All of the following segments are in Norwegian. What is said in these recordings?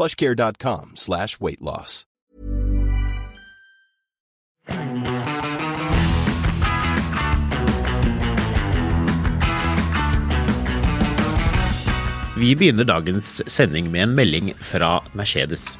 plushcare.com slash weight loss. Vi begynner dagens sending med en melding fra Mercedes.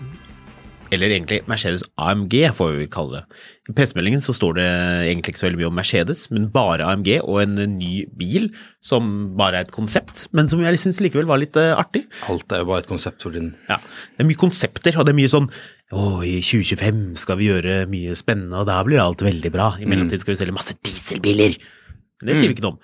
Eller egentlig Mercedes AMG, får vi kalle det. I pressemeldingen så står det egentlig ikke så veldig mye om Mercedes, men bare AMG og en ny bil som bare er et konsept, men som jeg syns likevel var litt uh, artig. Alt er jo bare et konsept for din Ja, Det er mye konsepter, og det er mye sånn å, i 2025 skal vi gjøre mye spennende, og da blir alt veldig bra. I mellomtiden skal vi selge masse dieselbiler. Men det sier vi ikke noe om.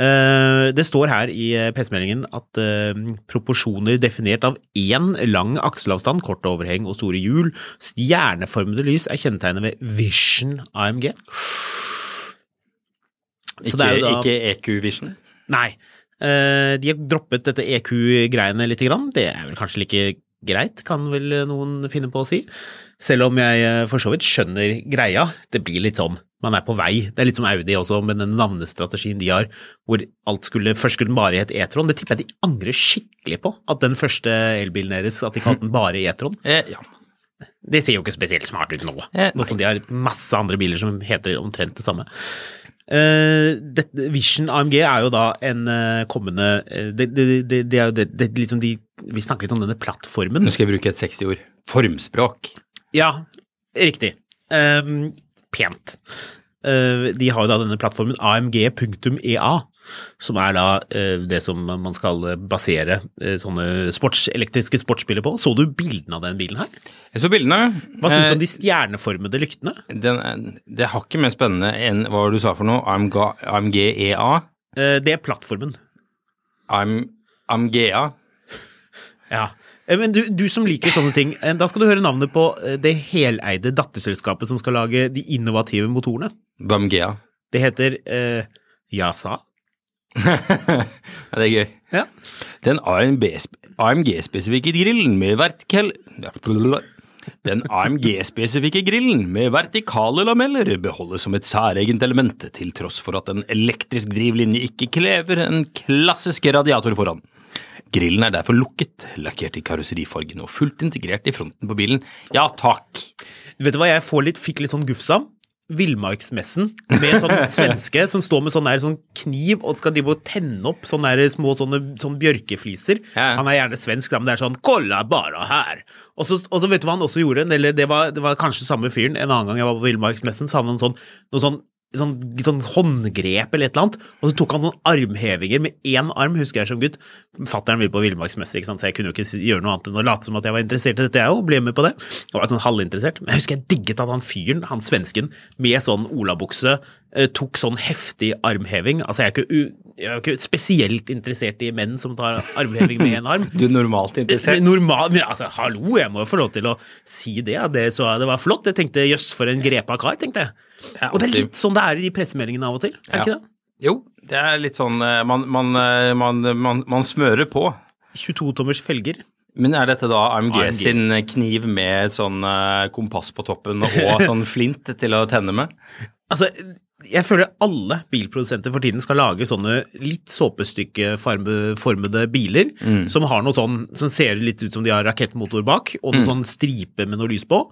Eh, Det står her i eh, pressemeldingen at eh, proporsjoner definert av én lang akselavstand, kort overheng og store hjul, stjerneformede lys er kjennetegnet ved Vision AMG. Så Ikke, da- ikke EQ Vision. Nei. De har droppet dette EQ-greiene litt. Grann. Det er vel kanskje like greit, kan vel noen finne på å si. Selv om jeg eh, for så vidt skjønner greia. Det blir litt sånn, man er på vei. Det er litt som Audi også, med den navnestrategien de har, hvor alt skulle Først skulle den bare hete E-tron. Det tipper jeg de angrer skikkelig på, at den første elbilen deres, at de kalte den bare E-tron. Eh, ja. Det ser jo ikke spesielt smart ut nå. Eh, Nå som de har masse andre biler som heter omtrent det samme. Uh, Vision AMG er jo da en uh, kommende det, det, det, det det, det liksom de Vi snakker litt om denne plattformen. Nå skal jeg bruke et 60-ord. Formspråk. Ja, riktig. Um, pent. Uh, de har jo da denne plattformen AMG.EA, som er da uh, det som man skal basere uh, sånne sports, elektriske sportsbiler på. Så du bildene av den bilen her? Jeg så bildene. Hva syns du Eh, om de stjerneformede lyktene? den, det er hakket mer spennende enn hva du sa for noe? AMG, AMG-EA? Eh, det er plattformen. AM, AMGA? Ja. Eh, Men du, du som liker sånne ting, eh, da skal du høre navnet på eh, det heleide datterselskapet som skal lage de innovative motorene. Bamgea. Det heter eh, Yasa. ja, det er gøy. Ja. Den AMG-spesifikke grillen med vertikal... Den AMG-spesifikke grillen med vertikale lameller beholdes som et særegent element, til tross for at en elektrisk drivlinje ikke klever en klassisk radiator foran. Grillen er derfor lukket, lakkert i karosserifargen og fullt integrert i fronten på bilen. Ja takk! Vet du hva jeg får litt, fikk litt sånn gufs av? Villmarksmessen med en sånn svenske som står med sånn, der, sånn kniv og skal drive og tenne opp sånne der små sånne, sånne bjørkefliser. Ja. Han er gjerne svensk, da, men det er sånn 'kolla bara her'. Og så, og så vet du hva han også gjorde? Eller det var, det var kanskje samme fyren. En annen gang jeg var på Villmarksmessen, så hadde han sånn, noe sånn Sånn, sånn håndgrep eller et eller annet, og så tok han noen armhevinger med én arm, husker jeg som gutt. Fattern ville på villmarksmester, så jeg kunne jo ikke gjøre noe annet enn å late som at jeg var interessert i dette, jeg òg, ble med på det. Og var sånn halvinteressert. Men jeg husker jeg digget at han fyren, han svensken, med sånn olabukse, eh, tok sånn heftig armheving. Altså, jeg er ikke, u, jeg er jo ikke spesielt interessert i menn som tar armheving med én arm. Du er normalt interessert. Normal, men altså, hallo, jeg må jo få lov til å si det. Det, så, det var flott. Jeg tenkte jøss, for en grepa kar, tenkte jeg. Og det er litt sånn det er i de pressemeldingene av og til, er det Ja. ikke det? Jo, det er litt sånn eh, Man, man, eh, man, man, man smører på. 22-tommers felger. Men er dette da AMG, AMG. sin kniv med sånn eh, kompass på toppen og sånn flint til å tenne med? Altså, jeg føler alle bilprodusenter for tiden skal lage sånne litt såpestykkeformede biler, som har noe sånn, som ser litt ut som de har rakettmotor bak, og noe sånn stripe med noe lys på.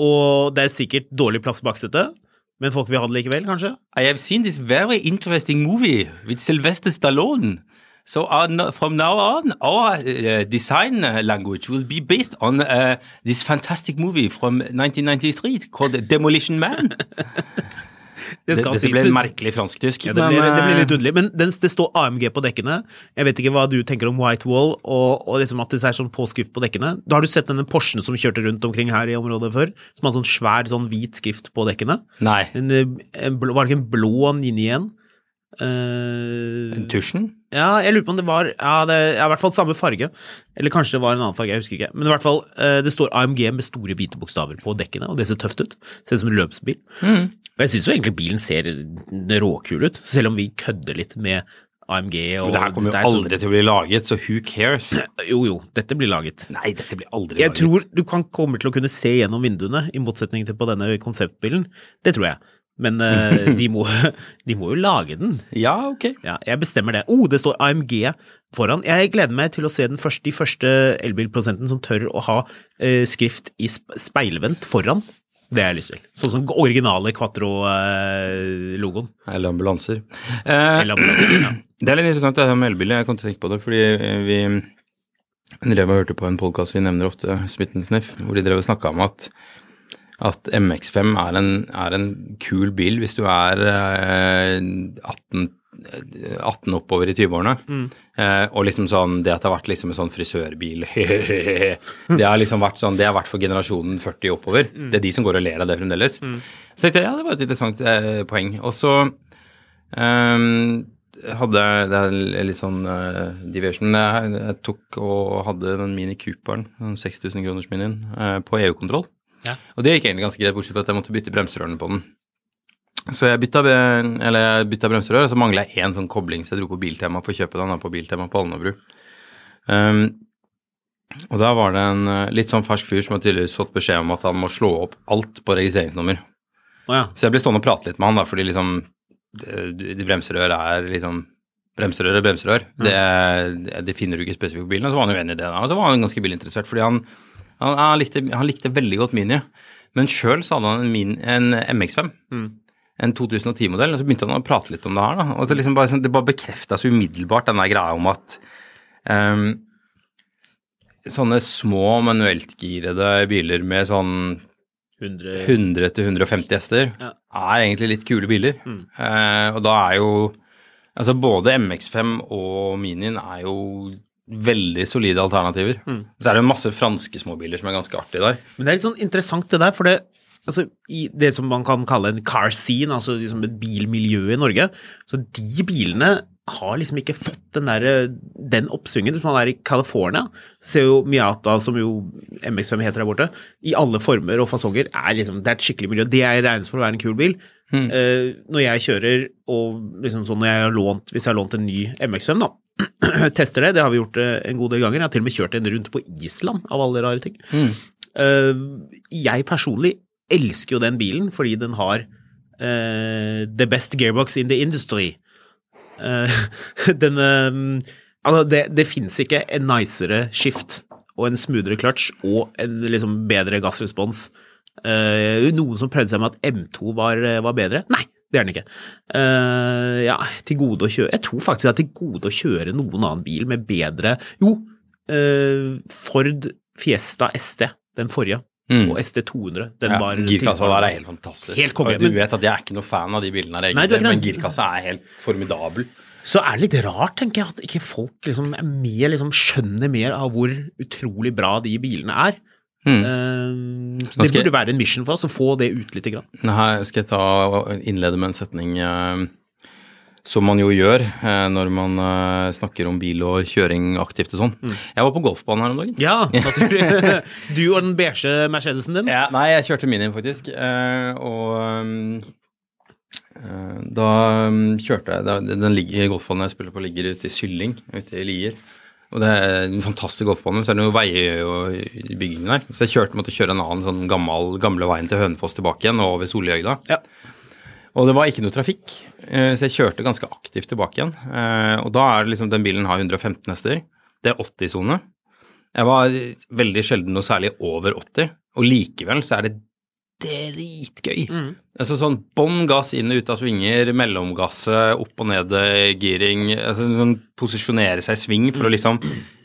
Og det er sikkert dårlig plass i baksetet, men folk vil ha det likevel, kanskje? I have seen this very interesting movie with Sylvester Stallone. So on, no- from now on, our uh, design uh, language will be based on uh, this fantastic movie from 1993 called Demolition Man. Det skal dette ble merkelig fransk-tysk. Ja, det, blir, det blir eh, litt underlig. Men den, det står AMG på dekkene. Jeg vet ikke hva du tenker om White Wall og, og liksom at det er sånn påskrift på dekkene. Da har du sett denne Porschen som kjørte rundt omkring her i området før? Som hadde sånn svær sånn hvit skrift på dekkene? Nei. En, eh, en var det ikke en blå 991? Uh, Tusjen? ja, jeg lurer på om det var Ja, det er i hvert fall samme farge. Eller kanskje det var en annen farge, jeg husker ikke. Men i hvert fall, uh, det står AMG med store hvite bokstaver på dekkene, og det ser tøft ut. Ser ut som en løpsbil. Og jeg syns jo egentlig bilen ser råkul ut, selv om vi kødder litt med AMG og Det her kommer jo aldri så- til å bli laget, så who cares? Jo, jo, dette blir laget. Nei, dette blir aldri Jeg laget. tror du kan komme til å kunne se gjennom vinduene, i motsetning til på denne konseptbilen. Det tror jeg. Men uh, de, må, de må jo lage den. Ja, ok. Ja, jeg bestemmer det. Oh, det står AMG foran. Jeg gleder meg til å se den første, de første elbilprosenten som tør å ha uh, skrift i sp- speilvendt foran. Det har jeg lyst til. Sånn som originale Quatro-logoen. Eller ambulanser. Eh, Eller ambulanser ja. Det er litt interessant det her med elbiler. Jeg kom til å tenke på det, fordi vi drev og hørte på en podkast vi nevner ofte, Smitten Sniff, hvor de drev og snakka om at, at MX5 er en, er en kul bil hvis du er eh, 18, 18 oppover i 20-årene. Eh, og liksom sånn, det at det har vært liksom en sånn frisørbil Det har liksom vært sånn, det har vært for generasjonen 40 oppover. Det er de som går og ler av det fremdeles. Så tenkte jeg ja, det var et interessant eh, poeng. Og så eh, hadde Det er litt sånn uh, diversion. men Jeg, jeg tok og hadde den Mini Cooperen, den 6000 kroners minien, eh, på EU-kontroll. Ja. Og det gikk egentlig ganske greit, bortsett fra at jeg måtte bytte bremserørene på den. Så jeg bytta, eller bytta bremserør, og så mangla jeg én sånn kobling, så jeg dro på Biltema for å kjøpe den da, på Biltema på Alnabru. Um, og da var det en eh, litt sånn fersk fyr som har tydeligvis fått beskjed om at han må slå opp alt på registreringsnummer. Ja. Så jeg ble stående og prate litt med han, da, fordi liksom de, de bremserør er liksom Bremserør er bremserør. Det, det finner du ikke spesifikt på bilen. Og så var han uenig i det. da, Og så var han ganske bilinteressert, fordi han, han, han, likte, han likte veldig godt Mini. Men sjøl så hadde han en, Min- en MX5. En 2010-modell. Og så begynte han å prate litt om det her. da, og så liksom bare, sånn, Det bare bekrefta så umiddelbart den der greia om at um, sånne små manueltgirede biler med sånn 100 100-150 hester Ja. er egentlig litt kule biler. Eh, og da er jo Altså både MX5 og Minien er jo veldig solide alternativer. Så er det masse franske småbiler som er ganske artige der. Men det er litt sånn interessant det der, for det, altså, i det som man kan kalle en car scene, altså liksom et bilmiljø i Norge, så de bilene har liksom ikke fått den, der, den oppsvingen Hvis man er i California. Ser jo Miata, som jo MX5 heter der borte, i alle former og fasonger, er liksom, det er et skikkelig miljø. Det er regnes for å være en kul bil. Eh, når jeg kjører, og liksom sånn når jeg har lånt, hvis jeg har lånt en ny MX5, da, tester det, det har vi gjort eh, en god del ganger. Jeg har til og med kjørt en rundt på Island, av alle rare ting. Eh, jeg personlig elsker jo den bilen fordi den har uh, the best gearbox in the industry. Uh, den uh, Altså, det, det fins ikke en nicere skift og en smoothere clutch og en liksom bedre gassrespons. Noen som prøvde seg med at M2 var, var bedre? Nei, det er den ikke. Uh, ja, til gode å kjøre Jeg tror faktisk det er til gode å kjøre noen annen bil med bedre Jo, uh, Ford Fiesta ST, den forrige, Mm. og ST 200. Den Ja, var girkassa der er helt fantastisk. Helt konge, du vet at jeg er ikke noe fan av de bilene her, Nei, egentlig, nei, men girkassa er helt formidabel. Så er det litt rart, tenker jeg, at ikke folk liksom er mer, liksom skjønner mer av hvor utrolig bra de bilene er. Mm. Eh, det burde være en mission for oss å få det ut lite grann. Her skal jeg ta og innlede med en setning eh, som man jo gjør eh, når man eh, snakker om bil og kjøring aktivt og sånn. Jeg var på golfbanen her om dagen. Ja, naturlig. Du og den beige Mercedesen din. Ja, nei, jeg kjørte Minien faktisk, eh, og um, eh, da um, kjørte jeg da, Den ligger, golfbanen jeg spiller på, ligger ute i Sylling, ute i Lier. Og det er en fantastisk golfbane, så er det noen veier i byggingen der. Så jeg kjørte, måtte kjøre en annen sånn gammel, gamle veien til Hønefoss tilbake igjen, og over Solihøgda. Ja. Og det var ikke noe trafikk, eh, så jeg kjørte ganske aktivt tilbake igjen. Eh, Og da er det liksom, den bilen har 115 hester. Det er 80-sone. Jeg var veldig sjelden noe særlig over 80, og likevel så er det dritgøy. Altså sånn bånn gass inn og ut av svinger, mellomgasse, opp og ned eh, giring. Altså sånn posisjonere seg i sving for å liksom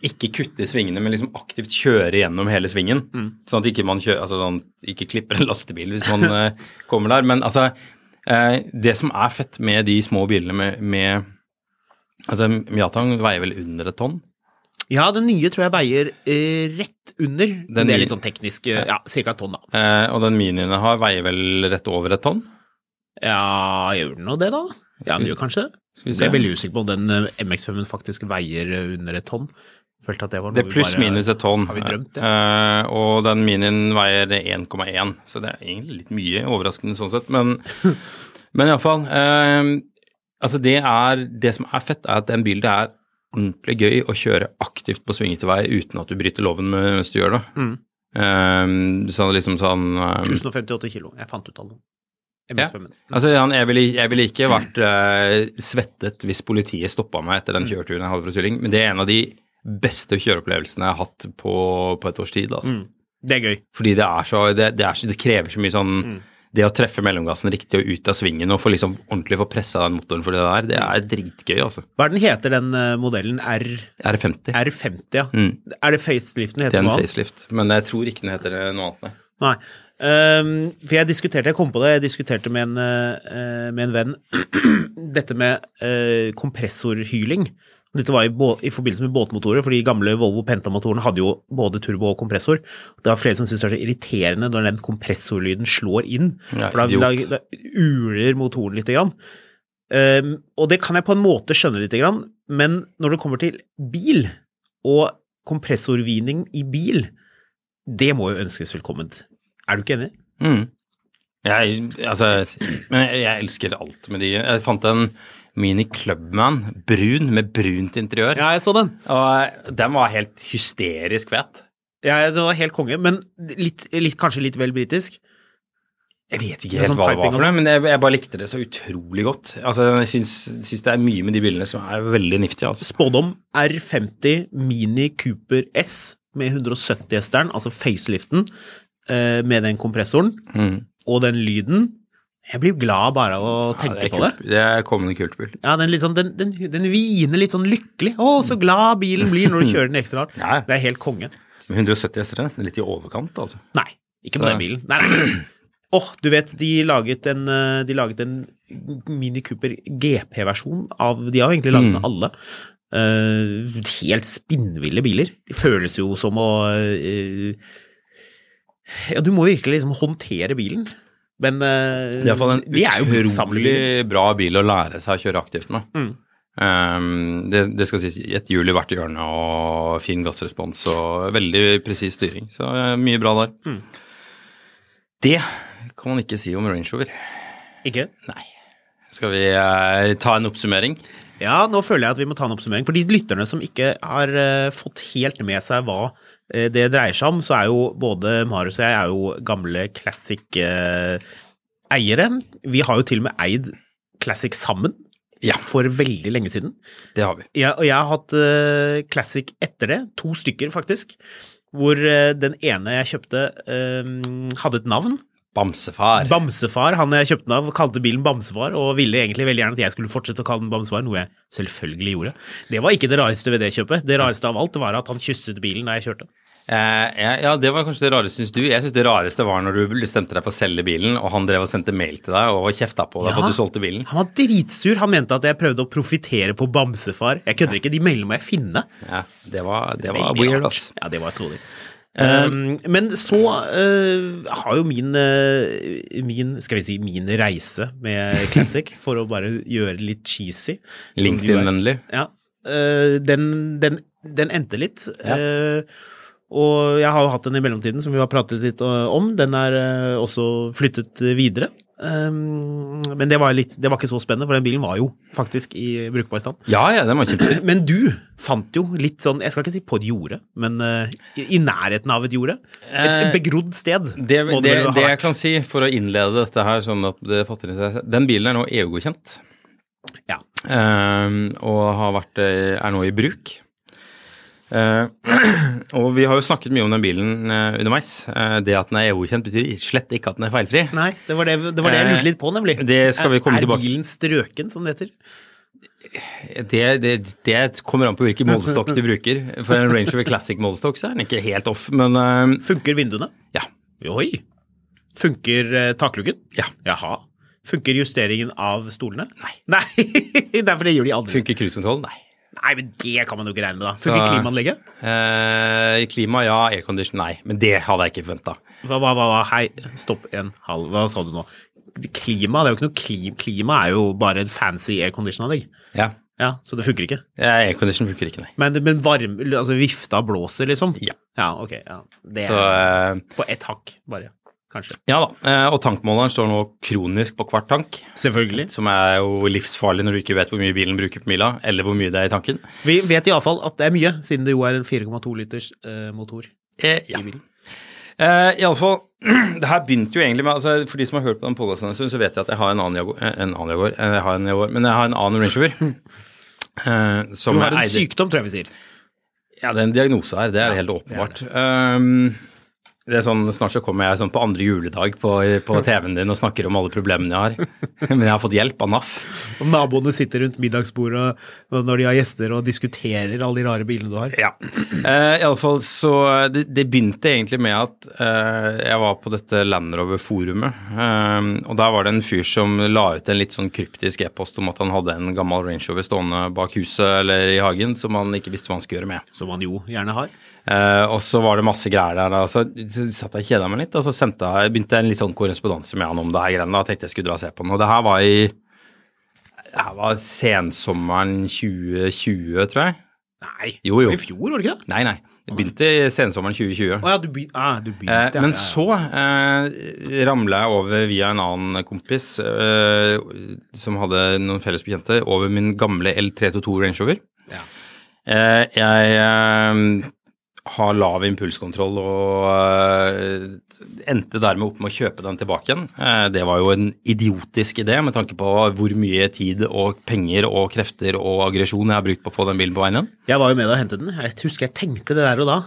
ikke kutte i svingene, men liksom aktivt kjøre gjennom hele svingen. Sånn at ikke man kjører, altså sånn, ikke klipper en lastebil hvis man eh, kommer der. Men altså, eh, det som er fett med de små bilene med, med Altså, Miatang veier vel under et tonn? Ja, den nye tror jeg veier eh, rett under. Den det er litt sånn teknisk, eh, ja, ca. et tonn, da. Eh, og den minien jeg har, veier vel rett over et tonn? Ja, gjør den nå det, da? Ja, den gjør kanskje det. Jeg blir er veldig usikker på om den eh, MX5-en faktisk veier eh, under et tonn. Følte at det var noe Det er vi pluss bare- minus et tonn. Har vi drømt det? Eh, og den minien veier 1,1, så det er egentlig litt mye overraskende sånn sett. Men, men iallfall eh, Altså, det er Det som er fett, er at den bilen det er ordentlig gøy å kjøre aktivt på svingete vei uten at du bryter loven med- mens du gjør det. Mm. Eh, sånn liksom sånn um, 1058 kilo. Jeg fant ut av det. MX5-en. Altså, jeg ville, jeg ville ikke vært uh, svettet hvis politiet stoppa meg etter den kjøreturen jeg hadde fra Sylling, men det er en av de beste kjøreopplevelsene jeg har hatt på, på et års tid. Altså. Mm. Det er gøy. Fordi det er så det, det, er så, det krever så mye sånn Det å treffe mellomgassen riktig og ut av svingen og få liksom ordentlig få pressa den motoren for det der, det er dritgøy, altså. Hva er den heter, den eh, modellen? R, R50. R50, ja. Mm. Er det faceliften Det heter er en facelift, men jeg tror ikke den heter eh, noe annet. nei. Nei. Um, for jeg diskuterte, jeg kom på det, jeg diskuterte med en, uh, med en venn dette med uh, kompressorhyling. Dette var i, i forbindelse med båtmotorer, for de gamle Volvo Penta-motorene hadde jo både turbo og kompressor. Det var flere som syntes det var så irriterende når den kompressorlyden slår inn, Ja, for da, da, da uler motoren lite grann. Ehm, og det kan jeg på en måte skjønne lite grann, men når det kommer til bil og kompressorvining i bil, det må jo ønskes velkomment. Er du ikke enig? Mm. Jeg, altså, men jeg, jeg elsker alt med de. Jeg fant en Mini Clubman, brun, med brunt interiør. Ja, jeg så den. Og den var helt hysterisk fet. Ja, det var helt konge, men litt, litt, kanskje litt vel britisk. Jeg vet ikke helt sånn hva det var for noe, men jeg, jeg bare likte det så utrolig godt. Altså, jeg syns, syns det er mye med de bildene som er veldig niftige. Altså. Spådom R50 Mini Cooper S med 170 hesteren, altså faceliften, eh, med den kompressoren Mm. og den lyden. Jeg blir glad bare av å Ja, tenke er på det. Det er kommende kult bil. Ja, den, sånn, den, den, den hviner litt sånn lykkelig. Å, så glad bilen blir når du kjører den ekstra hardt. Ja. Det er helt konge. Med 170 hester er nesten litt i overkant, altså. Nei, ikke på Så- den bilen. Nei. nei. Åh, du vet, de laget en, eh, de laget en Mini Cooper GP-versjon av De har egentlig laget Mm. alle. Uh, helt spinnville biler. De føles jo som å uh, Ja, du må virkelig liksom håndtere bilen. Men uh, Det er iallfall en utrolig bra bil å lære seg å kjøre aktivt med. Mm. Um, det, det skal si et hjul i hvert hjørne og fin gassrespons og veldig presis styring. Så uh, mye bra der. Mm. Det kan man ikke si om Range Rover. Ikke? Nei. Skal vi uh, ta en oppsummering? Ja, nå føler jeg at vi må ta en oppsummering. For de lytterne som ikke har uh, fått helt med seg hva det dreier seg om, så er jo både Marius og jeg er jo gamle Classic-eiere. vi har jo til og med eid Classic sammen Ja, for veldig lenge siden. det har vi. Jeg, og jeg har hatt eh, Classic etter det, to stykker faktisk, hvor eh, den ene jeg kjøpte eh, hadde et navn. Bamsefar. Bamsefar, han jeg kjøpte den av, kalte bilen Bamsefar, og ville egentlig veldig gjerne at jeg skulle fortsette å kalle den Bamsefar, noe jeg selvfølgelig gjorde. Det var ikke det rareste ved det kjøpet. Det rareste av alt var at han kysset bilen da jeg kjørte. Eh, ja, ja, det var kanskje det rareste, syns du. Jeg syns det rareste var når du bestemte deg for å selge bilen, og han drev og sendte mail til deg og kjefta på deg for at du solgte bilen. Han var dritsur. Han mente at jeg prøvde å profitere på Bamsefar. Jeg kødder ikke, de mailene må jeg finne. Ja, det var, det var weird, ass. Ja, det var snodig. Um, men så uh, har jo min, uh, min, skal vi si, min reise med Classic, for å bare gjøre det litt cheesy. LinkedIn-vennlig. Ja, Uh, den, den, den endte litt. øh, og jeg har jo hatt den i mellomtiden, som vi har pratet litt øh, om. Den er øh, også flyttet videre. Um, men det var, litt, det var ikke så spennende, for den bilen var jo faktisk i brukbar stand. Ja, ja, den var ikke Men du fant jo litt sånn, jeg skal ikke si på et jorde, men øh, i, nærheten av et jorde. Et Eh, begrodd sted. Det, det, vel det jeg kan si, for å innlede dette her sånn at det fatter seg Den bilen er nå EU-godkjent, Ja. ehm, og har vært, eh, er nå i bruk. Eh, og vi har jo snakket mye om den bilen eh, underveis. Eh, det at den er EU-kjent betyr slett ikke at den er feilfri. Nei, det var det, det, var det jeg lurte litt på, nemlig. Det skal vi komme er, tilbake Er bilen strøken, som det heter? Det, det, det kommer an på hvilken målestokk du bruker. For en Range Rover Classic målestokk så er den ikke helt off, men Funker vinduene? ja. Oi. Funker uh, takluken? Ja. Jaha. Funker justeringen av stolene? Nei. Nei, det er det gjør de aldri. Funker cruisekontrollen? Nei. Nei, men det kan man jo ikke regne med, da. Funker ikke klimaanlegget? Eh, klima, ja. Aircondition, nei. Men det hadde jeg ikke forventa. Hva, hva, hva, hei, stopp en halv, hva sa du nå? Klima, det er jo ikke noe klima, klima er jo bare et fancy aircondition-anlegg. Ja. Ja, så det funker ikke. Ja, Aircondition funker ikke, nei. Men, men varme, altså vifta blåser, liksom? Ja. Ja, ok. Ja. Det Så er eh, på ett hakk, bare. Kanskje. ja da. Eh, og tankmåleren står nå kronisk på hvert tank. Selvfølgelig. Som er jo livsfarlig når du ikke vet hvor mye bilen bruker på mila, eller hvor mye det er i tanken. Vi vet iallfall at det er mye, siden det jo er en 4,2 liters eh, motor Eh, ja. i bilen. Eh, Iallfall, det her begynte jo egentlig med altså For de som har hørt på den podkasten en stund, så vet jeg at jeg har en annen Jaguar, eh, en annen Jaguar, jeg har en Jaguar men jeg har en annen Range Rover. eh, som Du har en sykdom, tror jeg vi sier. Ja, det er en diagnose her, det er helt åpenbart. Um, det er sånn, Snart så kommer jeg sånn på andre juledag på, på TV-en din og snakker om alle problemene jeg har. Men jeg har fått hjelp av NAF. Og naboene sitter rundt middagsbordet og når de har gjester og diskuterer alle de rare bilene du har. Ja. Eh, Iallfall så det, det begynte egentlig med at eh, jeg var på dette Land Rover-forumet. Eh, og der var det en fyr som la ut en litt sånn kryptisk e-post om at han hadde en gammel Range Rover stående bak huset eller i hagen som han ikke visste hva han skulle gjøre med. Som han jo gjerne har. Eh, og så var det masse greier der. Og Så, så satt jeg og kjeda meg litt, og så sendte jeg, begynte jeg en litt sånn korrespondanse med han om det her greiene. Og tenkte jeg skulle dra og se på den. Og det her var i det her var sensommeren 2020, tror jeg. Nei, Jo, jo. i fjor, var det ikke det? Nei, nei. Det begynte i sensommeren 2020. Å ja, du, begy ah, du Eh, begynte. men ja, ja. så eh, ramla jeg over via en annen kompis eh, som hadde noen felles bekjente, over min gamle L322 Range Rover. Ja. Eh, jeg eh, har lav impulskontroll og eh, endte dermed opp med å kjøpe den tilbake igjen. Eh, det var jo en idiotisk idé med tanke på hvor mye tid og penger og krefter og aggresjon jeg har brukt på å få den bilen på veien igjen. Jeg var jo med deg og hentet den. Jeg husker jeg tenkte det der og da.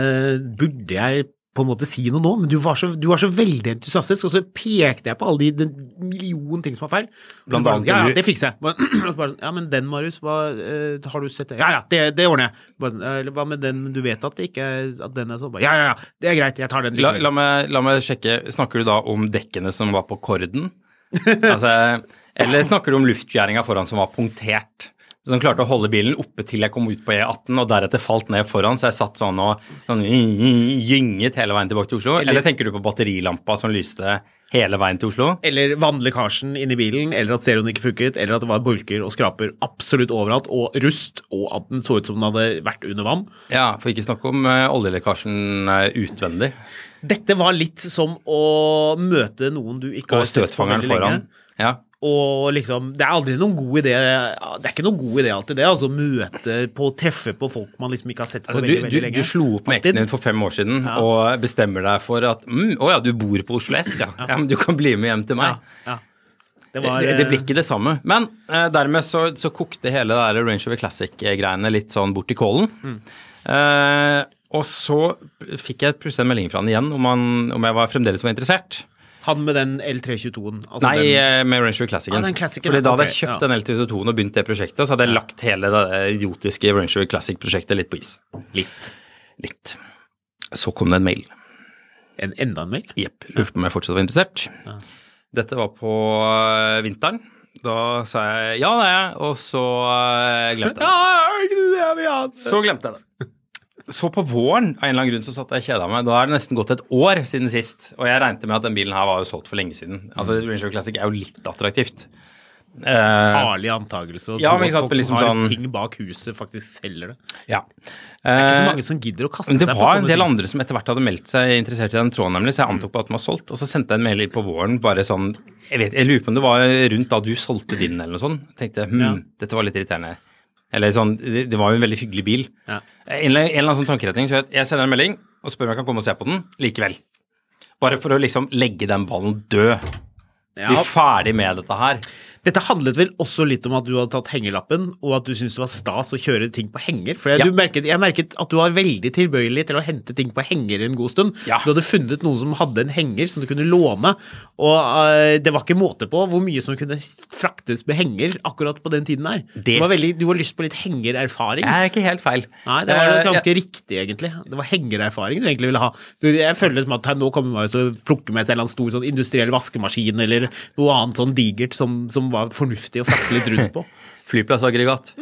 Eh, burde jeg på en måte si noe nå? Men du var så, du var så veldig entusiastisk, og så pekte jeg på alle de, de million ting som var feil. Blant bare, annet Ja, ja, det fikser jeg. Bare- og så bare sånn, Ja, men den, Marius, hva, uh, har du sett det? Ja, ja, det, det ordner jeg. Bare sånn, «Eh, Eller hva med den, du vet at det ikke at den er sånn? Ja, ja, ja, det er greit, jeg tar den. La, la, meg, la meg sjekke, snakker du da om dekkene som var på korden? altså, eller snakker du om luftfjæringa foran som var punktert? Som klarte å holde bilen oppe til jeg kom ut på E18 og deretter falt ned foran, så jeg satt sånn og sånn, gynget hele veien tilbake til Oslo? Eller- Eller, tenker du på batterilampa som lyste hele veien til Oslo? Eller vannlekkasjen inni bilen, eller at stereoen ikke funket, eller at det var bulker og skraper absolutt overalt, og rust, og at den så ut som den hadde vært under vann. Ja, for ikke snakke om uh, oljelekkasjen eh, utvendig. Dette var litt som å møte noen du ikke Og har sett på veldig lenge. Og støtfangeren foran. Ja. Og liksom, det er aldri noen god idé Det er ikke noen god idé alltid, det. Altså møte på, treffe på folk man liksom ikke har sett på Altså, du, veldig, du, veldig lenge. du slo opp med eksen din for fem år siden Ja. og bestemmer deg for at mm, Å ja, du bor på Oslo S, ja. ja. Men du kan bli med hjem til meg. Ja, ja. Det var det, det blir eh, ikke det samme. Men eh, dermed så, så kokte hele det der Range Over Classic-greiene litt sånn bort i kålen. Mm. Eh, og så fikk jeg plutselig en melding fra han igjen om, han, om jeg var fremdeles var interessert. Han med den L322-en. Altså Nei, den, eh, med Range Rover Classicen. Ah, Classicen, Fordi da hadde jeg kjøpt ja. den L322-en og begynt det prosjektet, så hadde jeg lagt hele det idiotiske Range Rover Classic-prosjektet litt på is. litt. Litt. Så kom det en mail. En, enda en mail? Jepp. Lurte på om jeg fortsatt var interessert. Dette var på øh, vinteren. Da sa jeg ja, det er jeg, og så øh, glemte jeg det. Ja, er ikke det vi har? ha? Så glemte jeg det. Så på våren av en eller annen grunn så satt jeg og kjeda meg. Da er det nesten gått et år siden sist. Og jeg regnet med at den bilen her var jo solgt for lenge siden. Altså Range Rover Classic er jo litt attraktivt. Eh, Farlig antakelse å Ja, men at folk liksom som har sånn- ting bak huset, faktisk selger det. ja. Det er ikke så Eh, mange som gidder å kaste seg Men det ting. Det var en del ting. andre som etter hvert hadde meldt seg interessert i den tråden, nemlig, så jeg antok på at den var solgt. Og så sendte jeg en mail på våren, bare sånn Jeg vet, jeg lurer på om det var rundt da du solgte din, eller noe sånt. Tenkte hm, Ja. dette var litt irriterende. Eller sånn, det, det var jo en veldig hyggelig bil. Ja. En, eller- en eller annen sånn tankeretning. Så jeg, jeg sender en melding og spør om jeg kan komme og se på den likevel. Bare for å liksom legge den ballen død. Ja, Bli ferdig med dette her. Dette handlet vel også litt om at du hadde tatt hengerlappen, og at du syntes det var stas å kjøre ting på henger. For Ja. du merket, jeg merket at du var veldig tilbøyelig til å hente ting på henger en god stund. Ja. Du hadde funnet noen som hadde en henger som du kunne låne, og uh, det var ikke måte på hvor mye som kunne fraktes med henger akkurat på den tiden der. Det- Du, var veldig, du var lyst på litt hengererfaring. Det er ikke helt feil. Nei, det var Eh, ganske riktig, egentlig. Det var hengererfaring du egentlig ville ha. Jeg føler som at her, nå kommer man til å plukke med seg en stor sånn industriell vaskemaskin eller noe annet sånn digert som, som var fornuftig å snakke litt rundt på. Flyplassaggregat.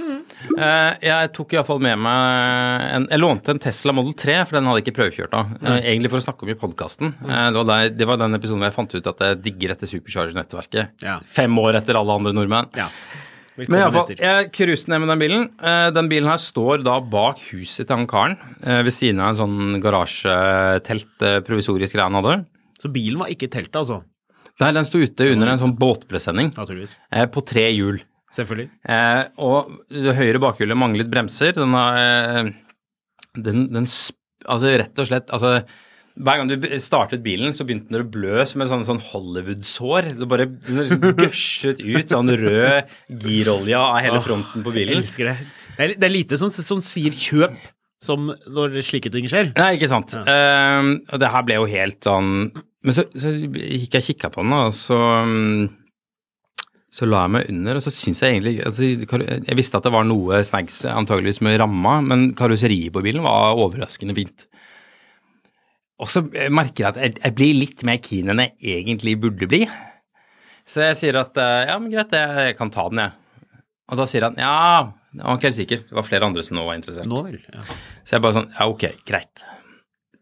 Eh, jeg tok iallfall med meg en, Jeg lånte en Tesla Model 3, for den hadde jeg ikke prøvekjørt av. Eh, egentlig for å snakke om i podkasten. det, var der- det var den episoden hvor jeg fant ut at jeg digger dette Supercharger-nettverket. Ja. Fem år etter alle andre nordmenn. Ja. Men iallfall, jeg cruiset ned med den bilen. Eh, den bilen her står da bak huset til han karen, eh, ved siden av en sånn garasjetelt, eh, provisorisk greie han hadde. Så bilen var ikke teltet, altså. Der den sto ute under en sånn båtpresenning Naturligvis. eh, på tre hjul. Selvfølgelig. Eh, og det høyre bakhjulet manglet bremser. Den har eh, den, den Altså rett og slett altså, Hver gang du startet bilen, så begynte den å blø som en sånn, sånn Hollywood-sår. Det bare gøsjet liksom gørset ut sånn rød girolje av hele fronten på bilen. Jeg elsker det. Det er, lite som, som sier kjøp som når slike ting skjer. Nei, ikke sant. Eh, og det her ble jo helt sånn Men så, så gikk jeg og kikka på den, og så mm, så la jeg meg under, og så syns jeg egentlig altså, Jeg visste at det var noe snags antageligvis med ramma, men karosseriet på bilen var overraskende fint. Og så merker jeg at jeg, jeg blir litt mer keen enn jeg egentlig burde bli. Så jeg sier at eh, ja, men greit, jeg kan ta den, jeg. Og da sier han ja, han var ikke helt sikker. Det var flere andre som nå var interessert. Nå vel. Ja. Så jeg bare sånn, ja ok, greit.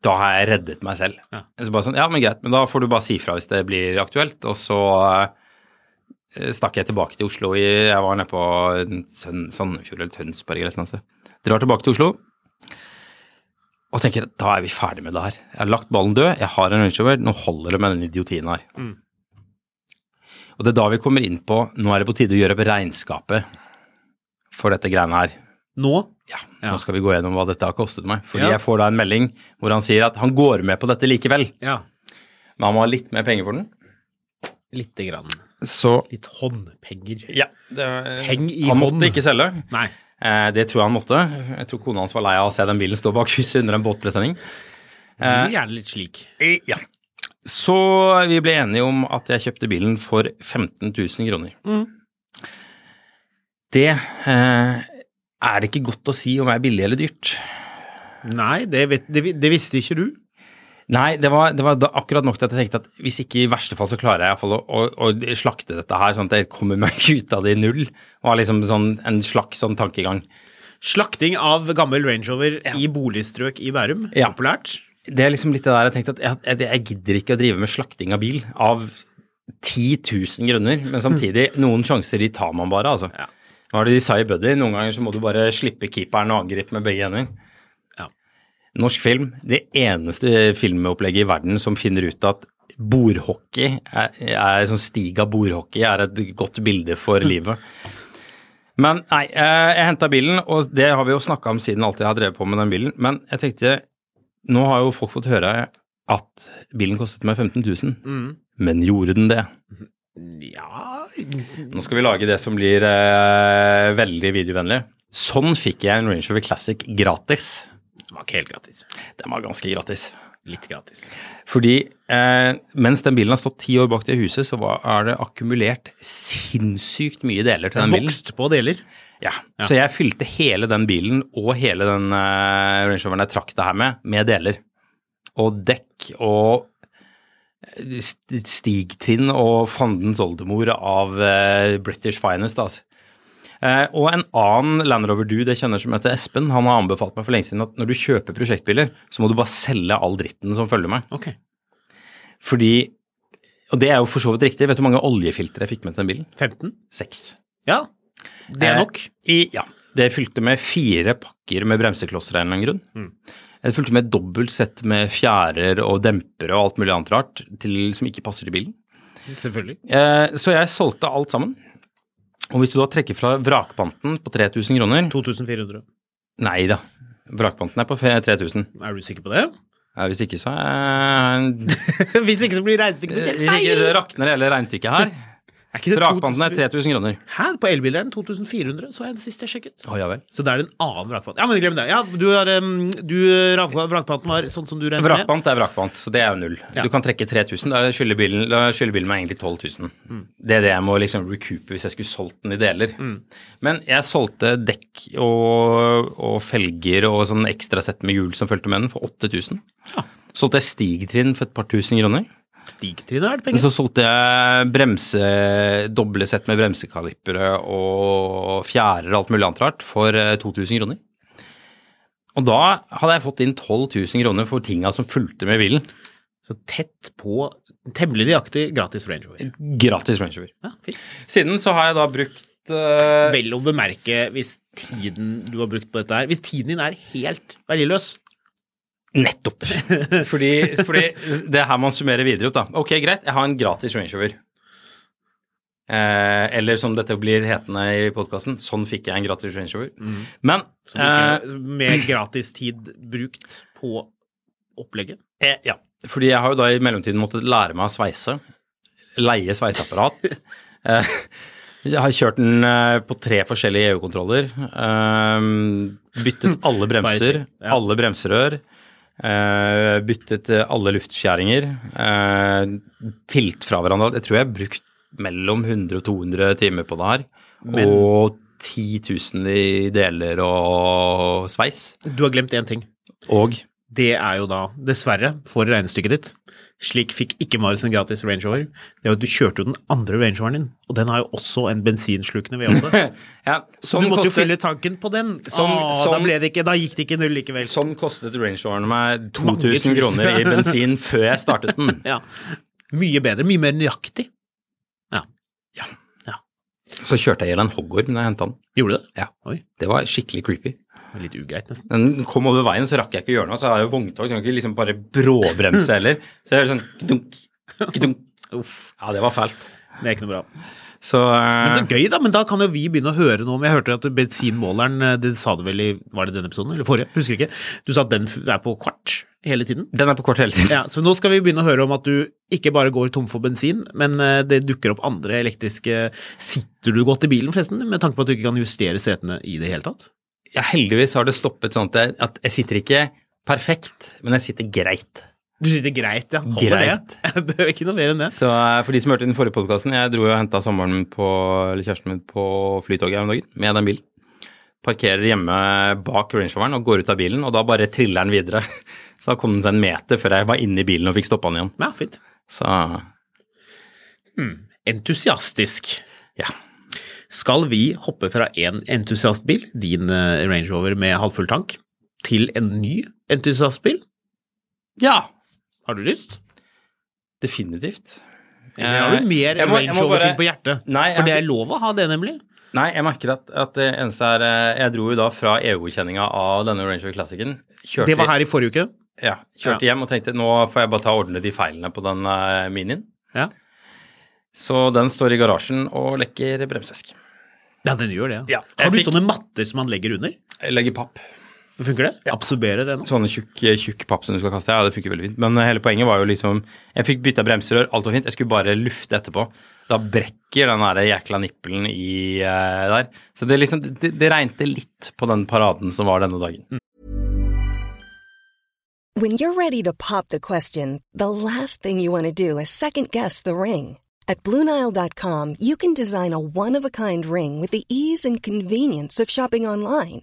Da har jeg reddet meg selv. Ja. Så bare sånn, ja, men greit, men da får du bare si fra hvis det blir aktuelt. Og så eh, stakk jeg tilbake til Oslo i, jeg var nede på Sandefjord eller Tønsberg eller et eller annet sted. Drar tilbake til Oslo. Og tenker, da er vi ferdig med det her. Jeg har lagt ballen død, jeg har en Range nå holder det med den idiotien her. Mm. Og det er da vi kommer inn på, nå er det på tide å gjøre opp regnskapet for dette greiene her. Nå? Ja, Ja. nå skal vi gå gjennom hva dette har kostet meg. Fordi Ja. jeg får da en melding hvor han sier at han går med på dette likevel, Ja. men han må ha litt mer penger for den. Lite grann. Så Litt håndpenger. ja, det, Peng i han hånd. måtte ikke selge. Nei. Eh, det tror jeg han måtte. Jeg tror kona hans var lei av å se den bilen stå bak huset under en båtpresenning. Det blir gjerne litt slik. Ja. Så vi ble enige om at jeg kjøpte bilen for 15 000 kroner. Mm. Det eh, er det ikke godt å si om er billig eller dyrt. Nei, det, vet, det, det visste ikke du. Nei, det var, det var akkurat nok til at jeg tenkte at hvis ikke i verste fall så klarer jeg i hvert fall å, å, å slakte dette her, sånn at jeg kommer meg ut av det i null. Det var liksom sånn, en slags sånn tankegang. Slakting av gammel Range Rover i boligstrøk i Bærum. Ja. Populært. Det er liksom litt det der jeg tenkte at jeg, jeg, jeg gidder ikke å drive med slakting av bil av 10 000 grunner, men samtidig, noen sjanser de tar man bare, altså. Ja. Hva er det de sa i Buddy? Noen ganger så må du bare slippe keeperen og angripe med begge hender. Ja. Norsk film, det eneste filmopplegget i verden som finner ut at bordhockey, er, er sånn stiga bordhockey, er et godt bilde for livet. Men nei, eh, jeg henta bilen, og det har vi jo snakka om siden alt jeg har drevet på med den bilen. Men jeg tenkte, nå har jo folk fått høre at bilen kostet meg 15 000. Mm. Men gjorde den det? Ja Nå skal vi lage det som blir eh, veldig videovennlig. Sånn fikk jeg en Range Rover Classic gratis. Det var ikke helt gratis. Den var ganske gratis. Litt gratis. Fordi eh, mens den bilen har stått ti år bak det huset, så var, er det akkumulert sinnssykt mye deler til den bilen. Vokst på deler. Ja. Så jeg fylte hele den bilen og hele den eh, Range Roveren jeg trakk det her med, med deler. Og dekk og stigtrinn og fandens oldemor av eh, British Finest, altså. Eh, og en annen Land Rover-dude jeg kjenner som heter Espen, han har anbefalt meg for lenge siden at når du kjøper prosjektbiler, så må du bare selge all dritten som følger med. Okay. Fordi Og det er jo for så vidt riktig. Vet du hvor mange oljefiltre jeg fikk med til den bilen? 15? 6. Ja. Det er Eh, nok. I, ja. Det fylte med fire pakker med bremseklosser av en eller annen grunn. Mm. Det fulgte med et dobbelt sett med fjærer og dempere og alt mulig annet rart til, som ikke passer til bilen. Selvfølgelig. Eh, så jeg solgte alt sammen. Og hvis du da trekker fra vrakpanten på 3000 kroner 2400. Nei da, vrakpanten er på 3000. Er du sikker på det? Ja, hvis ikke så er Hvis ikke så blir regnestykket Hvis ikke rakner hele regnestykket her. Vrakpanten er 2000 3000 kroner. Hæ? På elbiler er den 2400, så jeg det sist jeg sjekket. Å ja vel. Så det er en annen vrakpant. Ja, men glem det. Ja, du har, um, du, vrakpanten var sånn som du regnet med. Vrakpant er vrakpant, så det er jo null. Ja. Du kan trekke 3000, da skylder bilen, bilen meg egentlig 12 000. Mm. Det er det jeg må liksom recoupe hvis jeg skulle solgt den i deler. Men jeg solgte dekk og, og felger og sånn ekstra sett med hjul som fulgte med den for 8000. Ja. Solgte jeg stigtrinn for et par tusen kroner. Stigtrinnet er det penger. Så solgte jeg bremse, doble sett med bremsekalippere og fjærer og alt mulig annet rart for eh, 2000 kroner. Og da hadde jeg fått inn 12 000 kroner for tinga som fulgte med bilen. Så tett på, temmelig nøyaktig gratis Range Rover. Gratis Range Rover. Ja, fint. Siden så har jeg da brukt eh, Vel å bemerke hvis tiden du har brukt på dette her Hvis tiden din er helt verdiløs Nettopp. Fordi, fordi det er her man summerer videre opp, da. Ok, greit, jeg har en gratis rangeover. Eh, eller som dette blir hetende i podkasten, sånn fikk jeg en gratis rangeover. Mm. Men eh, ikke, med gratis tid brukt på opplegget. Eh, ja, fordi jeg har jo da i mellomtiden måttet lære meg å sveise. Leie sveiseapparat. eh, jeg har kjørt den eh, på tre forskjellige EU-kontroller. Eh, byttet alle bremser, alle bremserør. Eh, byttet eh, alle luftskjæringer. Uh, pilt fra hverandre. Jeg tror jeg har brukt mellom 100 og 200 timer på det her. Men- og 10 000 i deler og sveis. Du har glemt én ting. Og Det er jo da, dessverre, for regnestykket ditt, slik fikk ikke Marius en gratis Range Rover, det var at du kjørte jo den andre Range Roveren din, og den har jo også en bensinslukende V8. ja, Så du måtte jo fylle tanken på den. Sånn- Åh, da, sånn- ble det ikke, da gikk det ikke null likevel. Sånn kostet Range Roveren meg 2000 kroner i bensin før jeg startet den. Ja. Mye bedre, mye mer nøyaktig. Så kjørte jeg i en hoggorm da jeg hentet den. Gjorde du det? Ja. Oi, Det var skikkelig creepy. litt ugreit nesten. Den kom over veien, så rakk jeg ikke å gjøre noe. Så jeg har jo vogntog, så jeg kan ikke liksom bare bråbremse heller. Så jeg gjør sånn kdunk, kdunk. Uff, Ja, det var fælt. det er ikke noe bra. Så, Men så eh, gøy, da. Men da kan jo vi begynne å høre noe om Jeg hørte at bensinmåleren, eh, det sa du vel i Var det denne episoden, eller forrige? Husker ikke. Du sa at den er på kvart hele tiden. den er på kvart hele tiden. Ja, Så nå skal vi begynne å høre om at du ikke bare går tom for bensin, men eh, det dukker opp andre elektriske Sitter du godt i bilen, forresten, med tanke på at du ikke kan justere setene i det hele tatt? Ja, heldigvis har det stoppet sånn at jeg sitter ikke perfekt, men jeg sitter greit. Du syns det er greit, ja. Holder Greit. det. Jeg behøver ikke noe mer enn det. Så eh, for de som hørte den forrige podkasten, jeg dro og henta samboeren på, eller kjæresten min på Flytoget her om dagen med den bilen. Parkerer hjemme bak Range Roveren og går ut av bilen, og da bare triller den videre. Så da kom den seg en meter før jeg var inne i bilen og fikk stoppa den igjen. Ja, fint. Så Entusiastisk. ja. Skal vi hoppe fra en entusiastbil, din eh, Range Rover med halvfull tank, til en ny entusiastbil? Ja, Har du lyst? definitivt. Eller har du mer jeg må- jeg må Rover-ting på hjertet? Nei, For det er lov å ha det, nemlig. Nei, jeg merker at, at det eneste er eh, Jeg dro jo da fra EU-godkjenninga av denne Range Rover Classicen. Det var her i forrige uke. Ja, kjørte hjem og tenkte nå får jeg bare ta og ordne de feilene på den uh, minien. Ja. Så den står i garasjen og lekker bremsesk. Ja, den gjør det. Ja, Har du fikk- sånne matter som man legger under? Jeg legger papp. Funker det? Absorberer det nå? Sånne tjukk, tjukk papp som du skal kaste. Ja, det funker veldig fint. Men eh, hele poenget var jo liksom Jeg fikk bytta bremserør, alt var fint. Jeg skulle bare lufte etterpå. Da brekker den der jækla nippelen i uh, der. Så det liksom Det, det regnte litt på den paraden som var denne dagen. When you're ready to pop the question, the last thing you want to do is second guess the ring. At Bluenile.com, you can design a one of a kind ring with the ease and convenience of shopping online.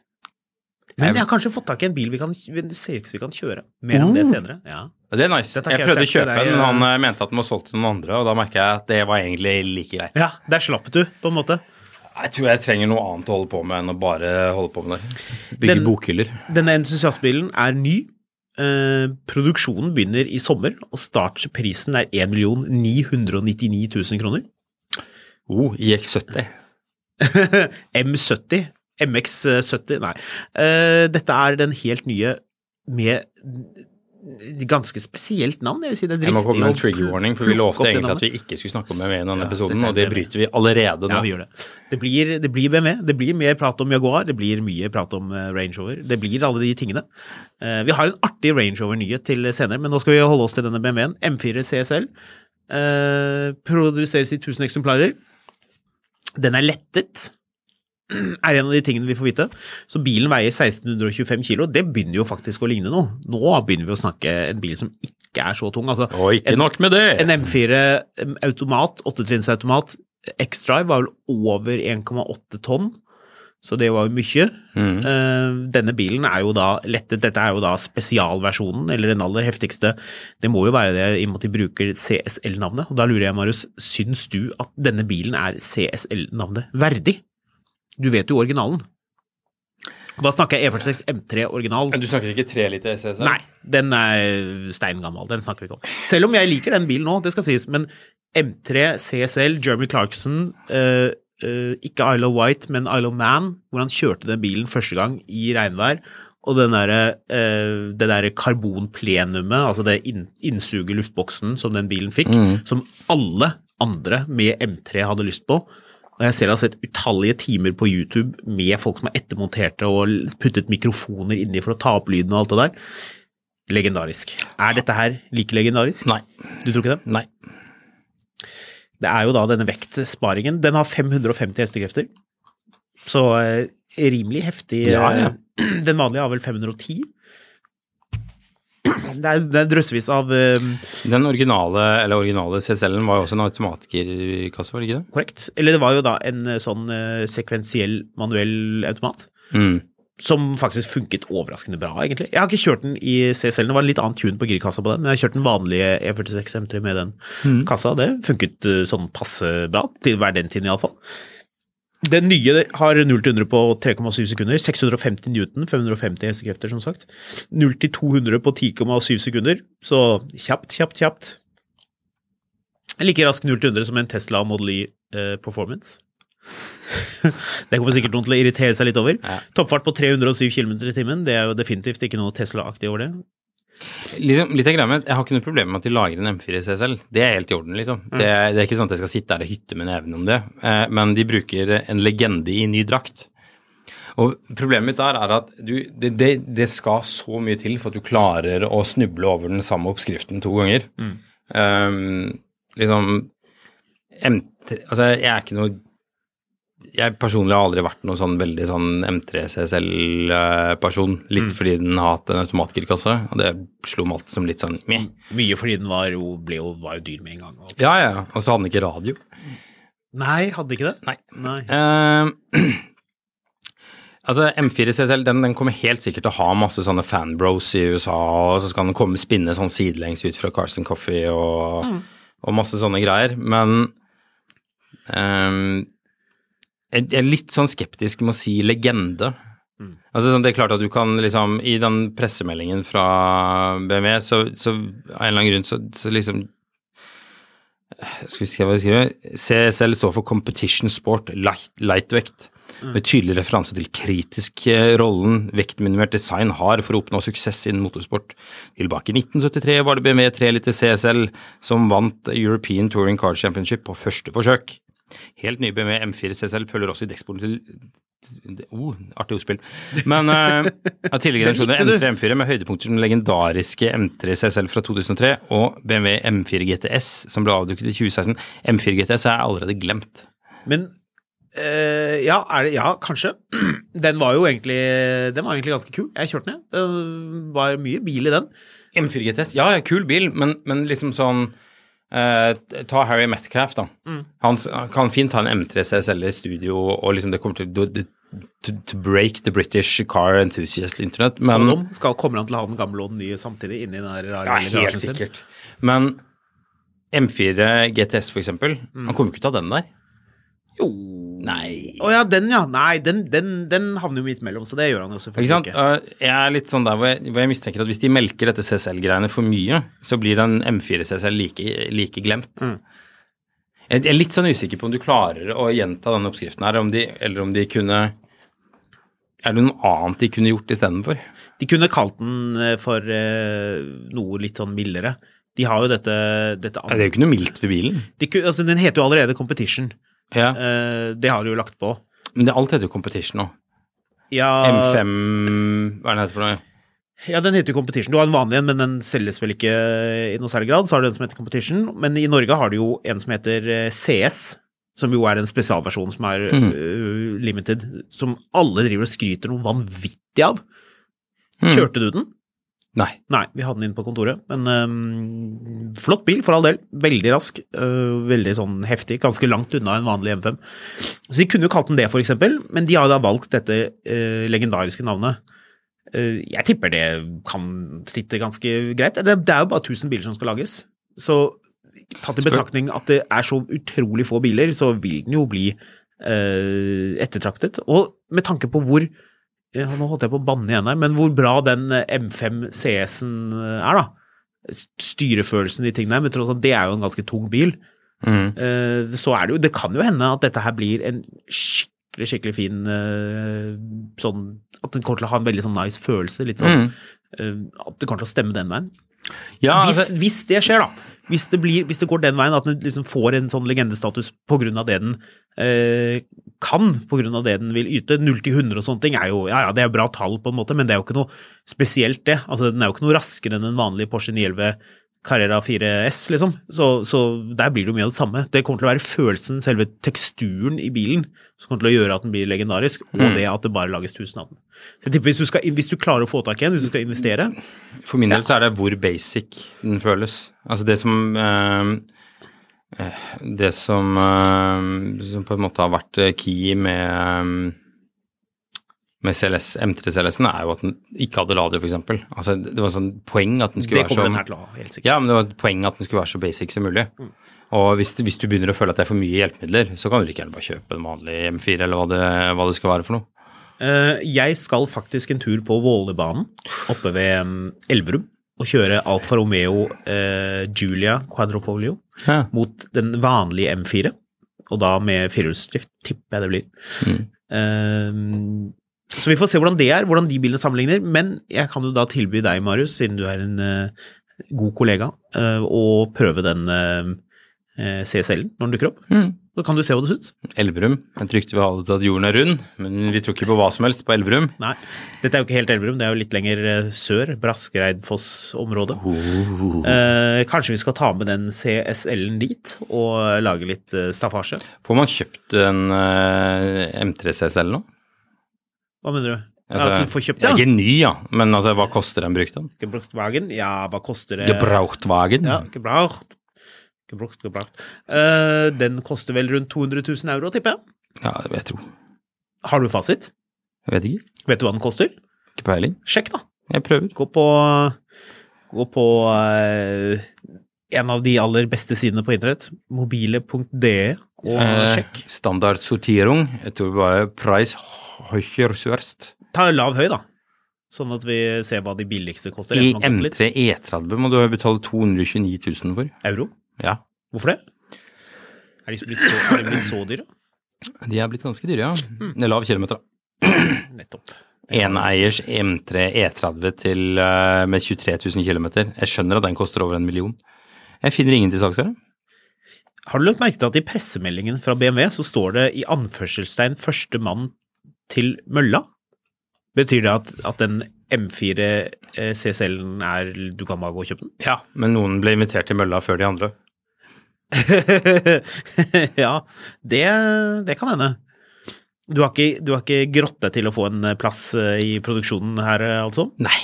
Men jeg har kanskje fått tak i en bil vi kan, CX vi kan kjøre. Mer om det senere. Ja. Det er nice. Jeg prøvde å kjøpe den, men han eh, mente at den var solgt til noen andre, og da merka jeg at det var egentlig like greit. ja, der slapp du, på en måte. Jeg tror jeg trenger noe annet å holde på med enn å bare holde på med det. Bygge Den- bokhyller. Denne entusiastbilen er ny. Eh, produksjonen begynner i sommer, og startprisen er 1 999 000 kroner. Oh, IX70. M70. MX70, nei. Eh, dette er den helt nye med ganske spesielt navn. Jeg vil si det er Jeg må komme med en trigger warning, for vi lovte egentlig at vi ikke skulle snakke om BMW i denne Ja, episoden, og det bryter vi allerede nå. Ja, vi gjør det. Det blir, det blir BMW, det blir mer prat om Jaguar, det blir mye prat om eh, Range Rover. Det blir alle de tingene. Eh, vi har en artig Range Rover-nyhet til senere, men nå skal vi holde oss til denne BMW-en. M4 CSL. Produseres i 1000 eksemplarer. Den er lettet, er en av de tingene vi får vite. Så bilen veier 1625 kilo. Det begynner jo faktisk å ligne noe. Nå begynner vi å snakke en bil som ikke er så tung. Altså, Og ikke nok med det! en M4 automat, åttetrinnsautomat, X-Drive var vel over 1,8 tonn, så det var jo mye. Mm. Eh, denne bilen er jo da lettet, dette er jo da spesialversjonen, eller den aller heftigste. Det må jo være det i og med at de bruker CSL-navnet, og da lurer jeg, Marius, syns du at denne bilen er CSL-navnet verdig? Du vet jo originalen. Da snakker jeg E46 M3 original. Men du snakker ikke 3 liter SSL? Nei, den er steingammal. Den snakker vi ikke om. Selv om jeg liker den bilen nå, det skal sies. Men M3 CSL, Jeremy Clarkson, eh, eh, ikke Isle of White, men Isle of Man, hvor han kjørte den bilen første gang i regnvær. Og den der, eh, det derre karbonplenumet, altså det inn, innsuget luftboksen som den bilen fikk, som alle andre med M3 hadde lyst på. Og jeg selv har sett utallige timer på YouTube med folk som har ettermontert det og puttet mikrofoner inni for å ta opp lyden og alt det der. Legendarisk. Er dette her like legendarisk? Nei. Du tror ikke det? Nei. Det er jo da denne vektsparingen. Den har 550 hestekrefter. Så eh, rimelig heftig. Ja, ja. eh, Den vanlige har vel 510. Det er, det er drøssevis av eh, Den originale, eller originale CSL-en var jo også en automatgirkasse, var det ikke det? Korrekt. Eller det var jo da en eh, sånn uh, sekvensiell manuell automat. Mm. Som faktisk funket overraskende bra, egentlig. Jeg har ikke kjørt den i CSL, det var en litt annen tune på girkassa på den, men jeg har kjørt den vanlige E46 M3 med den kassa. Det funket uh, sånn passe bra, til hver den tiden iallfall. Den nye har 0 til 100 på 3,7 sekunder, 650 newton, 550 hestekrefter som sagt. 0 til 200 på 10,7 sekunder, så kjapt, kjapt, kjapt. Like rask 0 til 100 som en Tesla Model Y eh, Performance. det kommer sikkert noen til å irritere seg litt over. Toppfart på 307 km i timen, det er jo definitivt ikke noe Tesla-aktig over det. Liksom, litt av greia med, Jeg har ikke noe problem med at de lager en M4 i seg selv. Det er helt i orden, liksom. Det, er- det er ikke sånn at jeg skal sitte der og hytte med neven om det. Eh, men de bruker en legende i ny drakt. Og problemet mitt der er at du, det, det, det skal så mye til for at du klarer å snuble over den samme oppskriften to ganger. Um, liksom M3 Altså, jeg er ikke noe jeg personlig har aldri vært noen sånn veldig sånn M3 CSL-person. Litt fordi den har hatt en automatgirkasse, og det slo meg alltid som litt sånn meh. Mye fordi den var jo, ble jo, var jo dyr med en gang. Også. Ja, ja. Og så hadde den ikke radio. Nei, hadde ikke det? Nei. Nei. Uh, altså, M4 CSL den, den kommer helt sikkert til å ha masse sånne fanbros i USA, og så skal den komme spinne sånn sidelengs ut fra Carson Coffee og, og masse sånne greier. Men eh, jeg er litt sånn skeptisk med å si legende. Altså, sånn, det er klart at du kan liksom I den pressemeldingen fra BMW, så, så av en eller annen grunn så, så liksom skal vi se hva jeg skriver. CSL står for Competition Sport Light, Lightweight. Med tydelig referanse til kritisk eh, rollen vektminimert design har for å oppnå suksess innen motorsport. Tilbake i 1973 var det BMW 3 liter CSL som vant European Touring Car Championship på første forsøk. Helt ny BMW M4 CSL følger også i dekksporen til Oh, artig ordspill. Men uh, av tidligere generasjoner. M3 M4 med høydepunkter som den legendariske M3 CSL fra 2003 og BMW M4 GTS som ble avduket i 2016. M4 GTS er allerede glemt. Men uh, ja, det, ja, kanskje. Den var jo egentlig, den var egentlig ganske kul. Jeg kjørte den, jeg. Det var mye bil i den. M4 GTS, ja, ja, kul bil, men, men liksom sånn Eh, ta Harry Metcalf, da. Mm. Han kan fint ha en M3 CSL i studio, og liksom det kommer til to, to, to break the British car enthusiast internet, Skal, de, skal, kommer han til å ha den gamle og den nye samtidig inni den der rare Ja, helt sikkert. sin? Men M4 GTS, for eksempel, Mm. han kommer ikke til å ha den der. Jo Nei. Å ja, den ja. Nei, den, den, den havner jo midt mellom, så det gjør han jo Ikke selvfølgelig sant? ikke. Uh, Jeg er litt sånn der hvor jeg, hvor jeg mistenker at hvis de melker dette CSL-greiene for mye, så blir den M4 CSL like, like glemt. Mm. Jeg er litt sånn usikker på om du klarer å gjenta denne oppskriften her, om de, eller om de kunne Er det noe annet de kunne gjort istedenfor? De kunne kalt den eh, for eh, noe litt sånn mildere. De har jo dette, dette Det er jo ikke noe mildt ved bilen. de, altså, Den heter jo allerede Competition. Ja. Eh, det har du jo lagt på. Men det, alt heter jo Competition nå. Ja, M5 Hva er den heter for noe? ja, den heter jo Competition. Du har en vanlig en, men den selges vel ikke i noe særlig grad. Så har du den som heter Competition. Men i Norge har du jo en som heter eh, CS, som jo er en spesialversjon som er Mm. eh, limited, som alle driver og skryter noe vanvittig av. Mm. Kjørte du den? Nei. Nei, vi hadde den inn på kontoret. Men um, flott bil, for all del. Veldig rask. Uh, veldig sånn heftig. Ganske langt unna en vanlig M5. Så de kunne jo kalt den det, for eksempel, men de har da valgt dette uh, legendariske navnet. Uh, jeg tipper det kan sitte ganske greit. Det, det er jo bare 1000 biler som skal lages. Så tatt i betraktning at det er så utrolig få biler, så vil den jo bli ettertraktet. Og med tanke på hvor ja, Nå holdt jeg på å banne igjen her, men hvor bra den eh, M5 CS-en er, da. Styrefølelsen i tingene, men tross alt, det er jo en ganske tung bil. Mm. Eh, Så er det jo Det kan jo hende at dette her blir en skikkelig, skikkelig fin eh, sånn At den kommer til å ha en veldig sånn nice følelse. Litt sånn Mm. eh, At det kommer til å stemme den veien. Ja, Hvis, altså, hvis det skjer, da. Hvis det, blir, hvis det går den veien at den liksom får en sånn legendestatus av det den eh, kan, av det den vil yte. 0 til 100 og sånne ting er jo ja, ja, det er bra tall, på en måte, men det er jo ikke noe spesielt, det. Altså, den er jo ikke noe raskere enn en vanlig Porsche 911 Carrera 4S, liksom. Så, så der blir det jo mye av det samme. Det kommer til å være følelsen, selve teksturen i bilen, som kommer til å gjøre at den blir legendarisk, og Mm. det at det bare lages 1000 av den. Så jeg tipper hvis du, skal, hvis du klarer å få tak i en, hvis du skal investere For min del så er det hvor basic den føles. Altså det som eh, Det som, eh, som på en måte har vært eh, key med eh, med CLS, M3 CLS-en er jo at den ikke hadde radio, f.eks. Altså, det var sånn poeng at den skulle være så den her til å ha, helt sikkert. Ja, men det var et poeng at den skulle være så basic som mulig. Og hvis, hvis du begynner å føle at det er for mye hjelpemidler, så kan du ikke gjerne bare kjøpe en vanlig M4, eller hva det, hva det skal være for noe. Jeg skal faktisk en tur på Vålerbanen oppe ved mm, Elverum og kjøre Alfa Romeo eh, Giulia Quadrofolio Ja. mot den vanlige M4, og da med firehjulsdrift, tipper jeg det blir. Eh, så vi får se hvordan det er, hvordan de bilene sammenligner, men jeg kan jo da tilby deg, Marius, siden du er en uh, god kollega, uh, å prøve den uh, CSL-en når den dukker opp. Mm. Så kan du se hva du syns. Elverum. Jeg trykte vi hadde til at jorden er rund, men vi tror ikke på hva som helst på Elverum. Nei, dette er jo ikke helt Elverum, det er jo litt lenger eh, sør, Braskereidfoss-området. Eh, kanskje vi skal ta med den CSL-en dit og lage litt eh, staffasje? Får man kjøpt en eh, M3 CSL nå? Hva mener du? Altså, altså, kjøpt ja. Jeg Ikke ny, ja, men altså, hva koster en brukt en? Gebrauchtwagen? Ja, hva koster det? Gebrauchtwagen? Ja, gebraucht. Gebraucht, gebraucht. Uh, den koster vel rundt 200 000 euro, tipper jeg. Ja, det vil jeg tro. Har du fasit? Jeg vet ikke. Vet du hva den koster? Ikke peiling. Sjekk, da. Jeg prøver. Gå på, gå på uh, en av de aller beste sidene på internett, mobile.de, og Eh, sjekk. standard sortering. Jeg tror bare price høyere sørst. Ta lav høy, da. Sånn at vi ser hva de billigste koster. I etter man har gått litt. M3 E30 må du betale 229 000 for. Euro? Ja. Hvorfor det? Er de blitt så, er de blitt så dyre? De er blitt ganske dyre, ja. Mm. Det er lav kilometer, da. Nettopp. Eneiers M3 E30 til, eh, med 23 000 km. Jeg skjønner at den koster over en million. Jeg finner ingen til salgs. Har du lagt merke til at i pressemeldingen fra BMW så står det i anførselstegn 'første mann til mølla'? Betyr det at, at den M4 eh, CSL-en er Du kan bare gå og kjøpe den? Ja, men noen ble invitert til mølla før de andre. ja, det, det kan hende. Du har, ikke, du har ikke til å få en plass eh, i produksjonen her, eh, altså? Nei.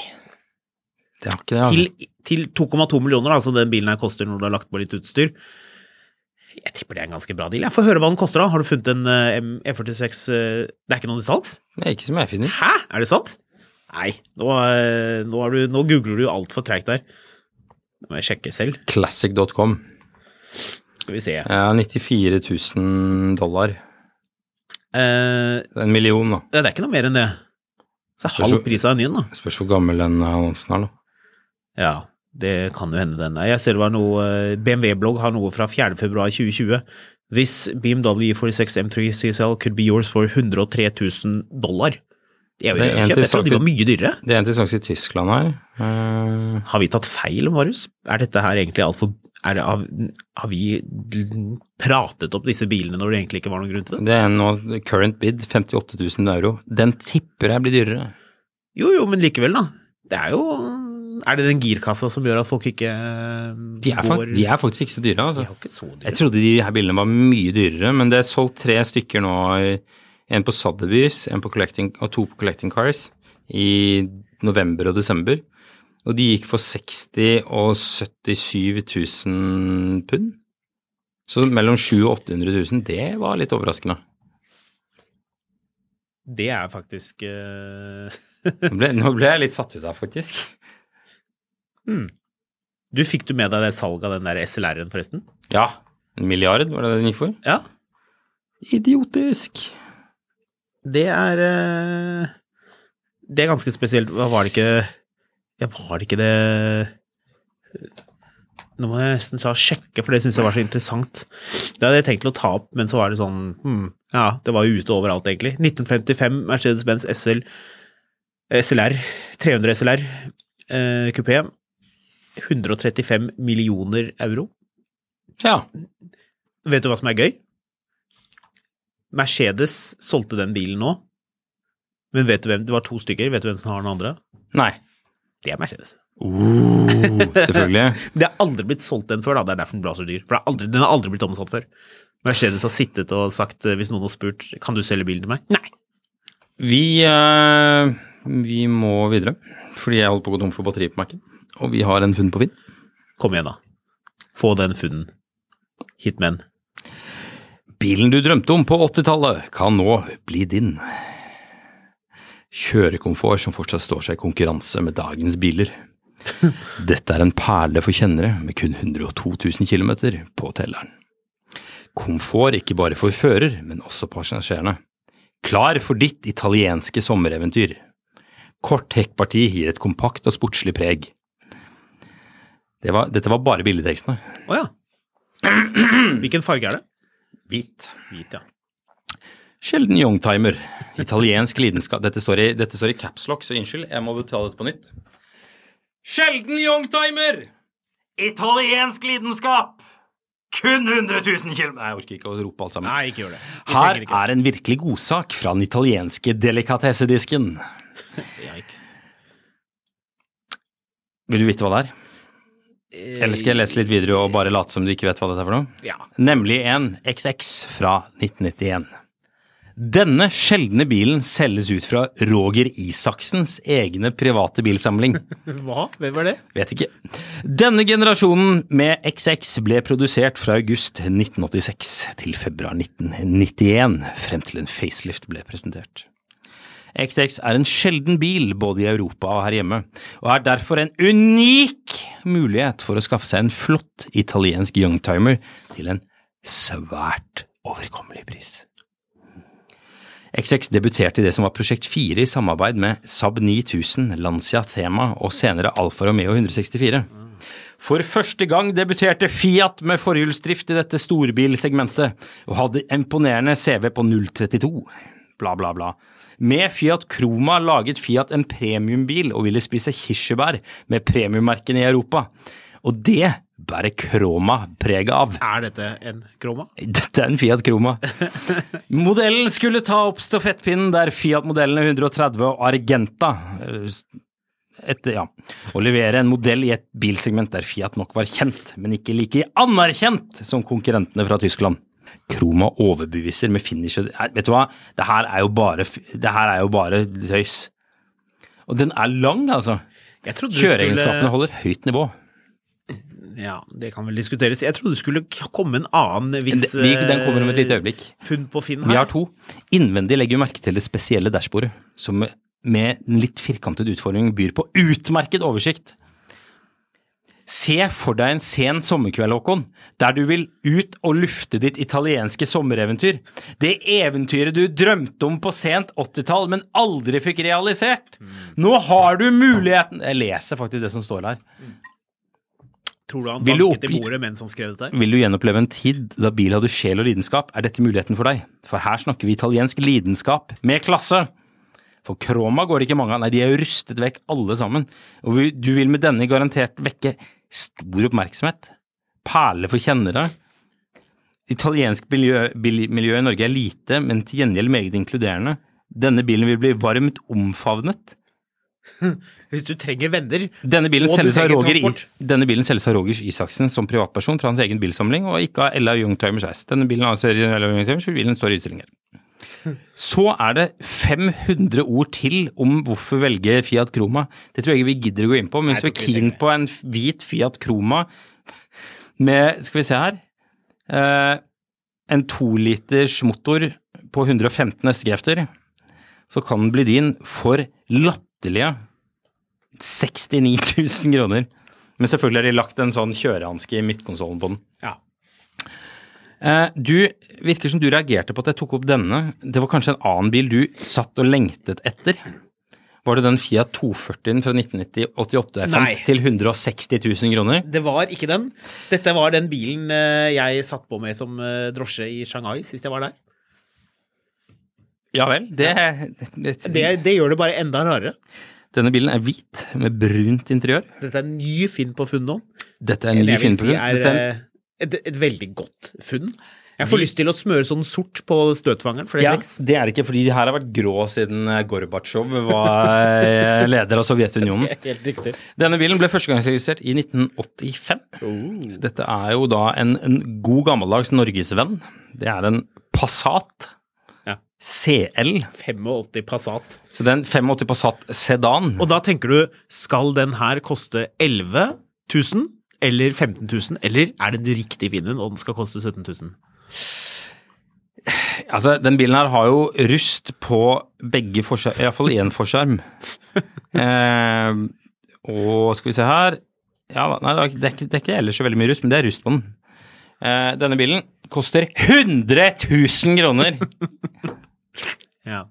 Det har ikke det. Altså. Til, til 2,2 millioner, altså den bilen her koster når du har lagt på litt utstyr. Jeg tipper det er en ganske bra deal. Jeg får høre hva den koster, da. Har du funnet en eh, M- E46 eh, Det er ikke noen til salgs? Er ikke som jeg finner. Hæ? Er det sant? Nei, nå, nå, du, nå googler du altfor treigt der. Det må jeg sjekke selv. Classic.com. Skal vi se. Ja, 94 000 dollar. Eh, En million, da. det er ikke noe mer enn det. Så er halv pris av en ny en, da. Spørs hvor gammel den annonsen er, da. Ja, det kan jo hende den er. Jeg ser det var noe eh, BMW-blogg har noe fra 4. februar 2020. This BMW 46 M3 CSL could be yours for 103 000 dollar. Er er en kjøp. Jeg trodde de var mye dyrere. Det er en til salgs i Tyskland her. Uh... Har vi tatt feil, Marius? Er dette her egentlig altfor er har, har vi pratet opp disse bilene når det egentlig ikke var noen grunn til det? det er nå current bid 58 000 euro. Den tipper jeg blir dyrere. Jo, jo, men likevel, da. Det er jo Er det den girkassa som gjør at folk ikke De er, fakt, de er faktisk ikke så dyre, De altså. er jo ikke så dyre. Jeg trodde de her bilene var mye dyrere, men det er solgt tre stykker nå. En på Sotheby's, en på collecting, og to på Collecting Cars i november og desember. Og de gikk for 60 og 77 000 pund. Så mellom 700 og 800 000, det var litt overraskende. Det er faktisk uh... Nå ble, nå ble jeg litt satt ut av, faktisk. Du Fikk du med deg det salget av den der SLR-en, forresten? Ja, en milliard var det den gikk for? Ja. Idiotisk. Det er eh, Det er ganske spesielt. Var det ikke Ja, var det ikke det Nå må jeg nesten sjekke, for det syns jeg var så interessant. Det hadde jeg tenkt å ta opp, men så var det sånn hmm, Ja, det var jo ute overalt, egentlig. 1955 Mercedes-Benz SL SLR, 300 SLR, eh, kupé. 135 millioner euro. Ja. Vet du hva som er gøy? Mercedes solgte den bilen nå, men vet du hvem, det var to stykker, vet du hvem som har den andre? Nei. Det er Mercedes. Uh, selvfølgelig. Det har aldri blitt solgt den før, da, det er derfor den ble så dyr. For det er aldri, den har aldri blitt omsatt før. Mercedes har sittet og sagt, eh, hvis noen har spurt, kan du selge bilen til meg? Nei. Vi, eh, vi må videre, fordi jeg holder på å gå tom for batteri på Mac-en. Og vi har en funn på Finn. Kom igjen, da. Få den funnen. Hitmen. Bilen du drømte om på 80-tallet, kan nå bli din. Kjørekomfort som fortsatt står seg i konkurranse med dagens biler. Dette er en perle for kjennere med kun 102 000 km på telleren. Komfort ikke bare for fører, men også passasjerene. Klar for ditt italienske sommereventyr. Kort hekkparti gir et kompakt og sportslig preg. Det var, dette var bare billedtekstene. Å ja. Hvilken farge er det? Hvit. Hvit, ja. Sjelden youngtimer. Italiensk lidenskap Dette står i, dette står i capslock, så unnskyld, jeg må betale dette på nytt. Sjelden youngtimer! Italiensk lidenskap! Kun 100 000 km Nei, jeg orker ikke å rope alt sammen. Nei, ikke gjør det. Jeg Her er en virkelig godsak fra den italienske delikatessedisken. Vil du vite hva det er? Eller skal jeg lese litt videre og bare late som du ikke vet hva dette er for noe? Ja. Nemlig en XX fra 1991. Denne sjeldne bilen selges ut fra Roger Isaksens egne private bilsamling. Hva? Hvem var det? Vet ikke. Denne generasjonen med XX ble produsert fra august 1986 til februar 1991, frem til en facelift ble presentert. XX er en sjelden bil både i Europa og her hjemme, og er derfor en unik mulighet for å skaffe seg en flott italiensk youngtimer til en svært overkommelig pris. XX debuterte i det som var Prosjekt 4 i samarbeid med Saab 9000, Lancia Thema og senere Alfa Romeo 164. For første gang debuterte Fiat med forhjulsdrift i dette storbilsegmentet, og hadde imponerende CV på 032. Bla, bla, bla. Med Fiat Croma laget Fiat en premiumbil og ville spise kirsebær med premiummerkene i Europa. Og det bærer Croma preget av. Er dette en kroma? Dette er en Fiat Croma. Modellen skulle ta opp stafettpinnen der Fiat-modellene 130 og Argenta eh, etter, ja, å levere en modell i et bilsegment der Fiat nok var kjent, men ikke like anerkjent som konkurrentene fra Tyskland. Croma overbeviser med finish Vet du hva, det her er jo bare, det her er jo bare tøys. Og den er lang, altså. Kjøreegenskapene skulle- holder høyt nivå. Ja, det kan vel diskuteres. Jeg trodde det skulle komme en annen hvis den kommer om et lite eh, øyeblikk. Funn på Finn her. Vi har to. Innvendig legger vi merke til det spesielle dashbordet, som med en litt firkantet utfordring byr på utmerket oversikt. Se for deg en sen sommerkveld, Håkon, der du vil ut og lufte ditt italienske sommereventyr. Det eventyret du drømte om på sent 80-tall, men aldri fikk realisert. Nå har du muligheten Jeg leser faktisk det som står her. Tror du han banket i bordet mens han skrev dette? Vil du gjenoppleve en tid da bil hadde sjel og lidenskap, er dette muligheten for deg. For her snakker vi italiensk lidenskap med klasse. For Kroma går det ikke mange av, nei, de er jo rustet vekk alle sammen. Og du vil med denne garantert vekke stor oppmerksomhet. Perle for kjennere. Italiensk miljø, miljø i Norge er lite, men til gjengjeld meget inkluderende. Denne bilen vil bli varmt omfavnet. Hvis du trenger venner Denne bilen, selges av Roger, Roger Isaksen som privatperson fra hans egen bilsamling, og ikke av Ella Youngtimers S. Denne bilen altså, Ella Youngtimers, bilen står i utstilling her. Så er det 500 ord til om hvorfor velge Fiat Croma. Det tror jeg ikke vi gidder å gå inn på, men hvis du er vi keen på en hvit Fiat Croma med, skal vi se her, eh, en toliters motor på 115 hestekrefter, så kan den bli din for latterlige 69 000 kroner. Men selvfølgelig har de lagt en sånn kjørehanske i midtkonsollen på den. Ja. Eh, du, virker som du reagerte på at jeg tok opp denne. Det var kanskje en annen bil du satt og lengtet etter? Var det den Fiat 240-en fra 1988 jeg fant til 160 000 kroner? Det var ikke den. Dette var den bilen eh, jeg satt på med som eh, drosje i Shanghai sist jeg var der. Ja vel. Det, det, Det, det gjør det bare enda rarere. Denne bilen er hvit med brunt interiør. Dette er en ny finn på funn nå. Dette er en ny finn på vil et, et veldig godt funn. Jeg får lyst til å smøre sånn sort på støtfangeren, for det Ja, trengs. det er det ikke, fordi de her har vært grå siden eh, Gorbatsjov var eh, leder av Sovjetunionen. Helt riktig. Denne bilen ble førstegangsregistrert i 1985. Dette er jo da en, en god gammeldags norgesvenn. Det er en Passat Ja. CL. 85 Passat. Så det er en 85 Passat sedan. Og da tenker du, skal den her koste 11 000 eller 15 000, eller er det den riktige vinden, og den skal koste 17 000? Altså, den bilen her har jo rust på begge forskjerm, iallfall én forskjerm. eh, og skal vi se her Ja, nei, det er, ikke- det, er ikke, det er ikke ellers så veldig mye rust, men det er rust på den. Eh, denne bilen koster 100 000 kroner! Ja.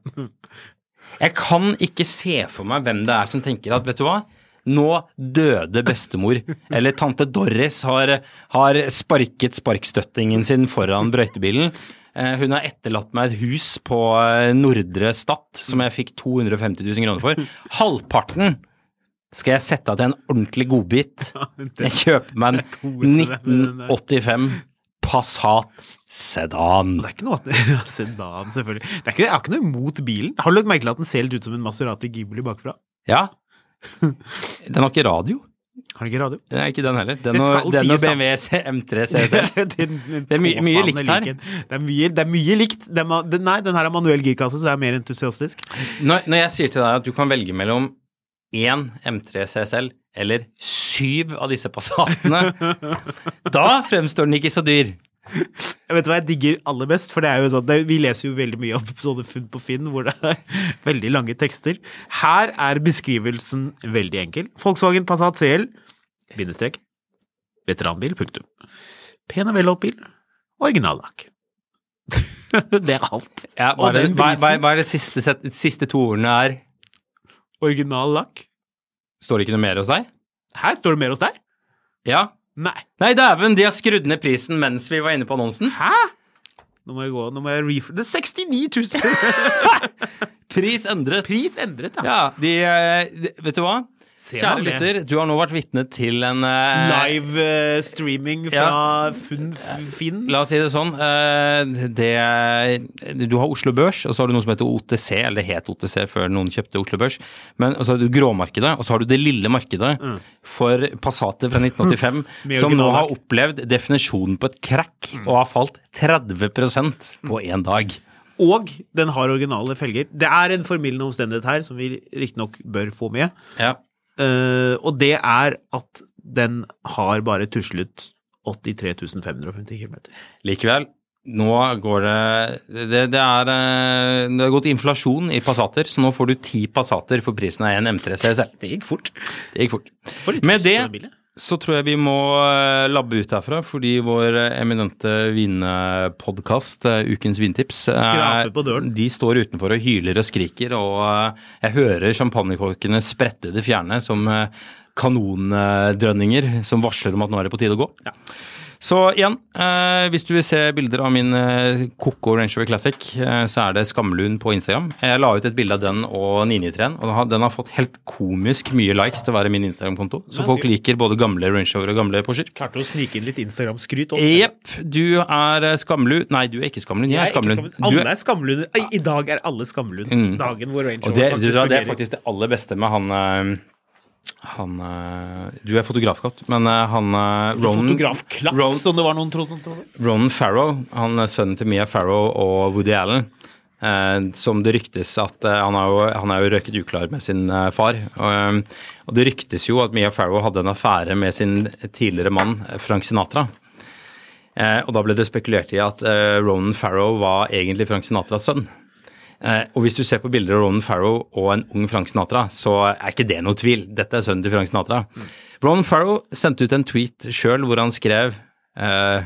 Jeg kan ikke se for meg hvem det er som tenker at, vet du hva, nå døde bestemor, eller tante Doris har, har sparket sparkstøttingen sin foran brøytebilen. Eh, Hun har etterlatt meg et hus på eh, Nordre Stad som jeg fikk 250 000 kroner for. Halvparten skal jeg sette av til en ordentlig godbit. Jeg kjøper meg en koser deg med den der. 1985 Passat Sedan. Det er ikke noe ja, Sedan, selvfølgelig. Det er ikke, jeg har ikke noe imot bilen. Har du lagt merke til at den ser litt ut som en Maserati Ghibli bakfra? Ja. Den har ikke radio. Har den ikke radio? Nei, ikke den heller. Den og, den og. BMW M3 CSL. Den- den Det er mye- mye likt her. Det er mye, det er mye likt. Den, den, nei, den her er manuell girkasse, så det er mer entusiastisk. Når, når jeg sier til deg at du kan velge mellom én M3 CSL eller syv av disse Passatene, da fremstår den ikke så dyr. Jeg vet hva jeg digger aller best, for det er jo sånn, det, vi leser jo veldig mye om sånne funn på Finn hvor det er veldig lange tekster. Her er beskrivelsen veldig enkel. Volkswagen Passat CL, bindestrek, veteranbil, punktum. Pen og velholdt bil, originallakk. det er alt. Ja, hva, er det, hva, hva er det siste, set, siste to ordene er? Originallakk. Står det ikke noe mer hos deg? Her står det mer hos deg? Ja. Nei. Nei, dæven, de har skrudd ned prisen mens vi var inne på annonsen. Hæ? Nå må jeg gå, nå må jeg refer... Det er 69 000! Pris endret. Pris endret, ja. Ja, de, eh, de Vet du hva? Kjære lytter, du har nå vært vitne til en uh, Live uh, streaming fra Funn Finn. La oss si det sånn. Uh, Det, du har Oslo Børs, og så har du noe som heter OTC, eller det het OTC før noen kjøpte Oslo Børs. Men så har du gråmarkedet, og så har du det lille markedet for Passater fra 1985, som nå har opplevd definisjonen på et krakk, og har falt 30% på én dag. Og den har originale felger. Det er en formildende omstendighet her som vi riktignok bør få med. Ja. Eh, og det er at den har bare tuslet 83 550 km. Likevel, nå går det Det, det, er, eh, det har gått inflasjon i Passater, så nå får du ti Passater for prisen av en M3 CSL. Det gikk fort. Det gikk fort. Med det. Så tror jeg vi må eh, labbe ut herfra, fordi vår eh, eminente vinpodkast, Ukens vintips, eh, Skraper på døren. De står utenfor og hyler og skriker, og jeg hører champagnekorkene sprette i det fjerne som kanondrønninger som varsler om at nå er det på tide å gå. Så igjen, eh, hvis du vil se bilder av min eh, Coco Range Rover Classic, eh, så er det Skamlund på Instagram. Jeg la ut et bilde av den og 993-en, og den har, den har fått helt komisk mye likes til å være min Instagram-konto. Så folk sikkert. liker både gamle Range Rover og gamle Porscher. Klarte å snike inn litt Instagram-skryt. Jepp, du er eh, Skamlund Nei, du er ikke Skamlund, jeg Jeg er Skamlund. Alle er Skamlund. I dag er alle Skamlund. Mm. Dagen hvor Range Rover det, faktisk hva, det er faktisk det aller beste med han eh, Han eh, Du er fotografkatt, men eh, han eh, Ronan Fotografklatt, Ron- som det var noen trodde. Ronan Farrow, han er sønnen til Mia Farrow og Woody Allen, eh, som det ryktes at eh, han, er jo, han er jo røket uklar med sin eh, far. Og, og det ryktes jo at Mia Farrow hadde en affære med sin tidligere mann, Frank Sinatra. Eh, og da ble det spekulert i at Ronan Farrow var egentlig Frank Sinatras sønn. Eh, og hvis du ser på bilder av Ronan Farrow og en ung Frank Sinatra, så er ikke det noe tvil. Dette er sønnen til Frank Sinatra. Ronan Farrow sendte ut en tweet sjøl hvor han skrev uh,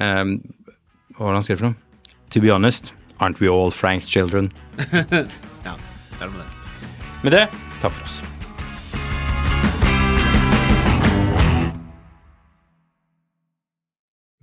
um, Hva var det han skrev for noe? To be honest, aren't we all Franks children? Ja, det er noe med det. Med det, takk for oss.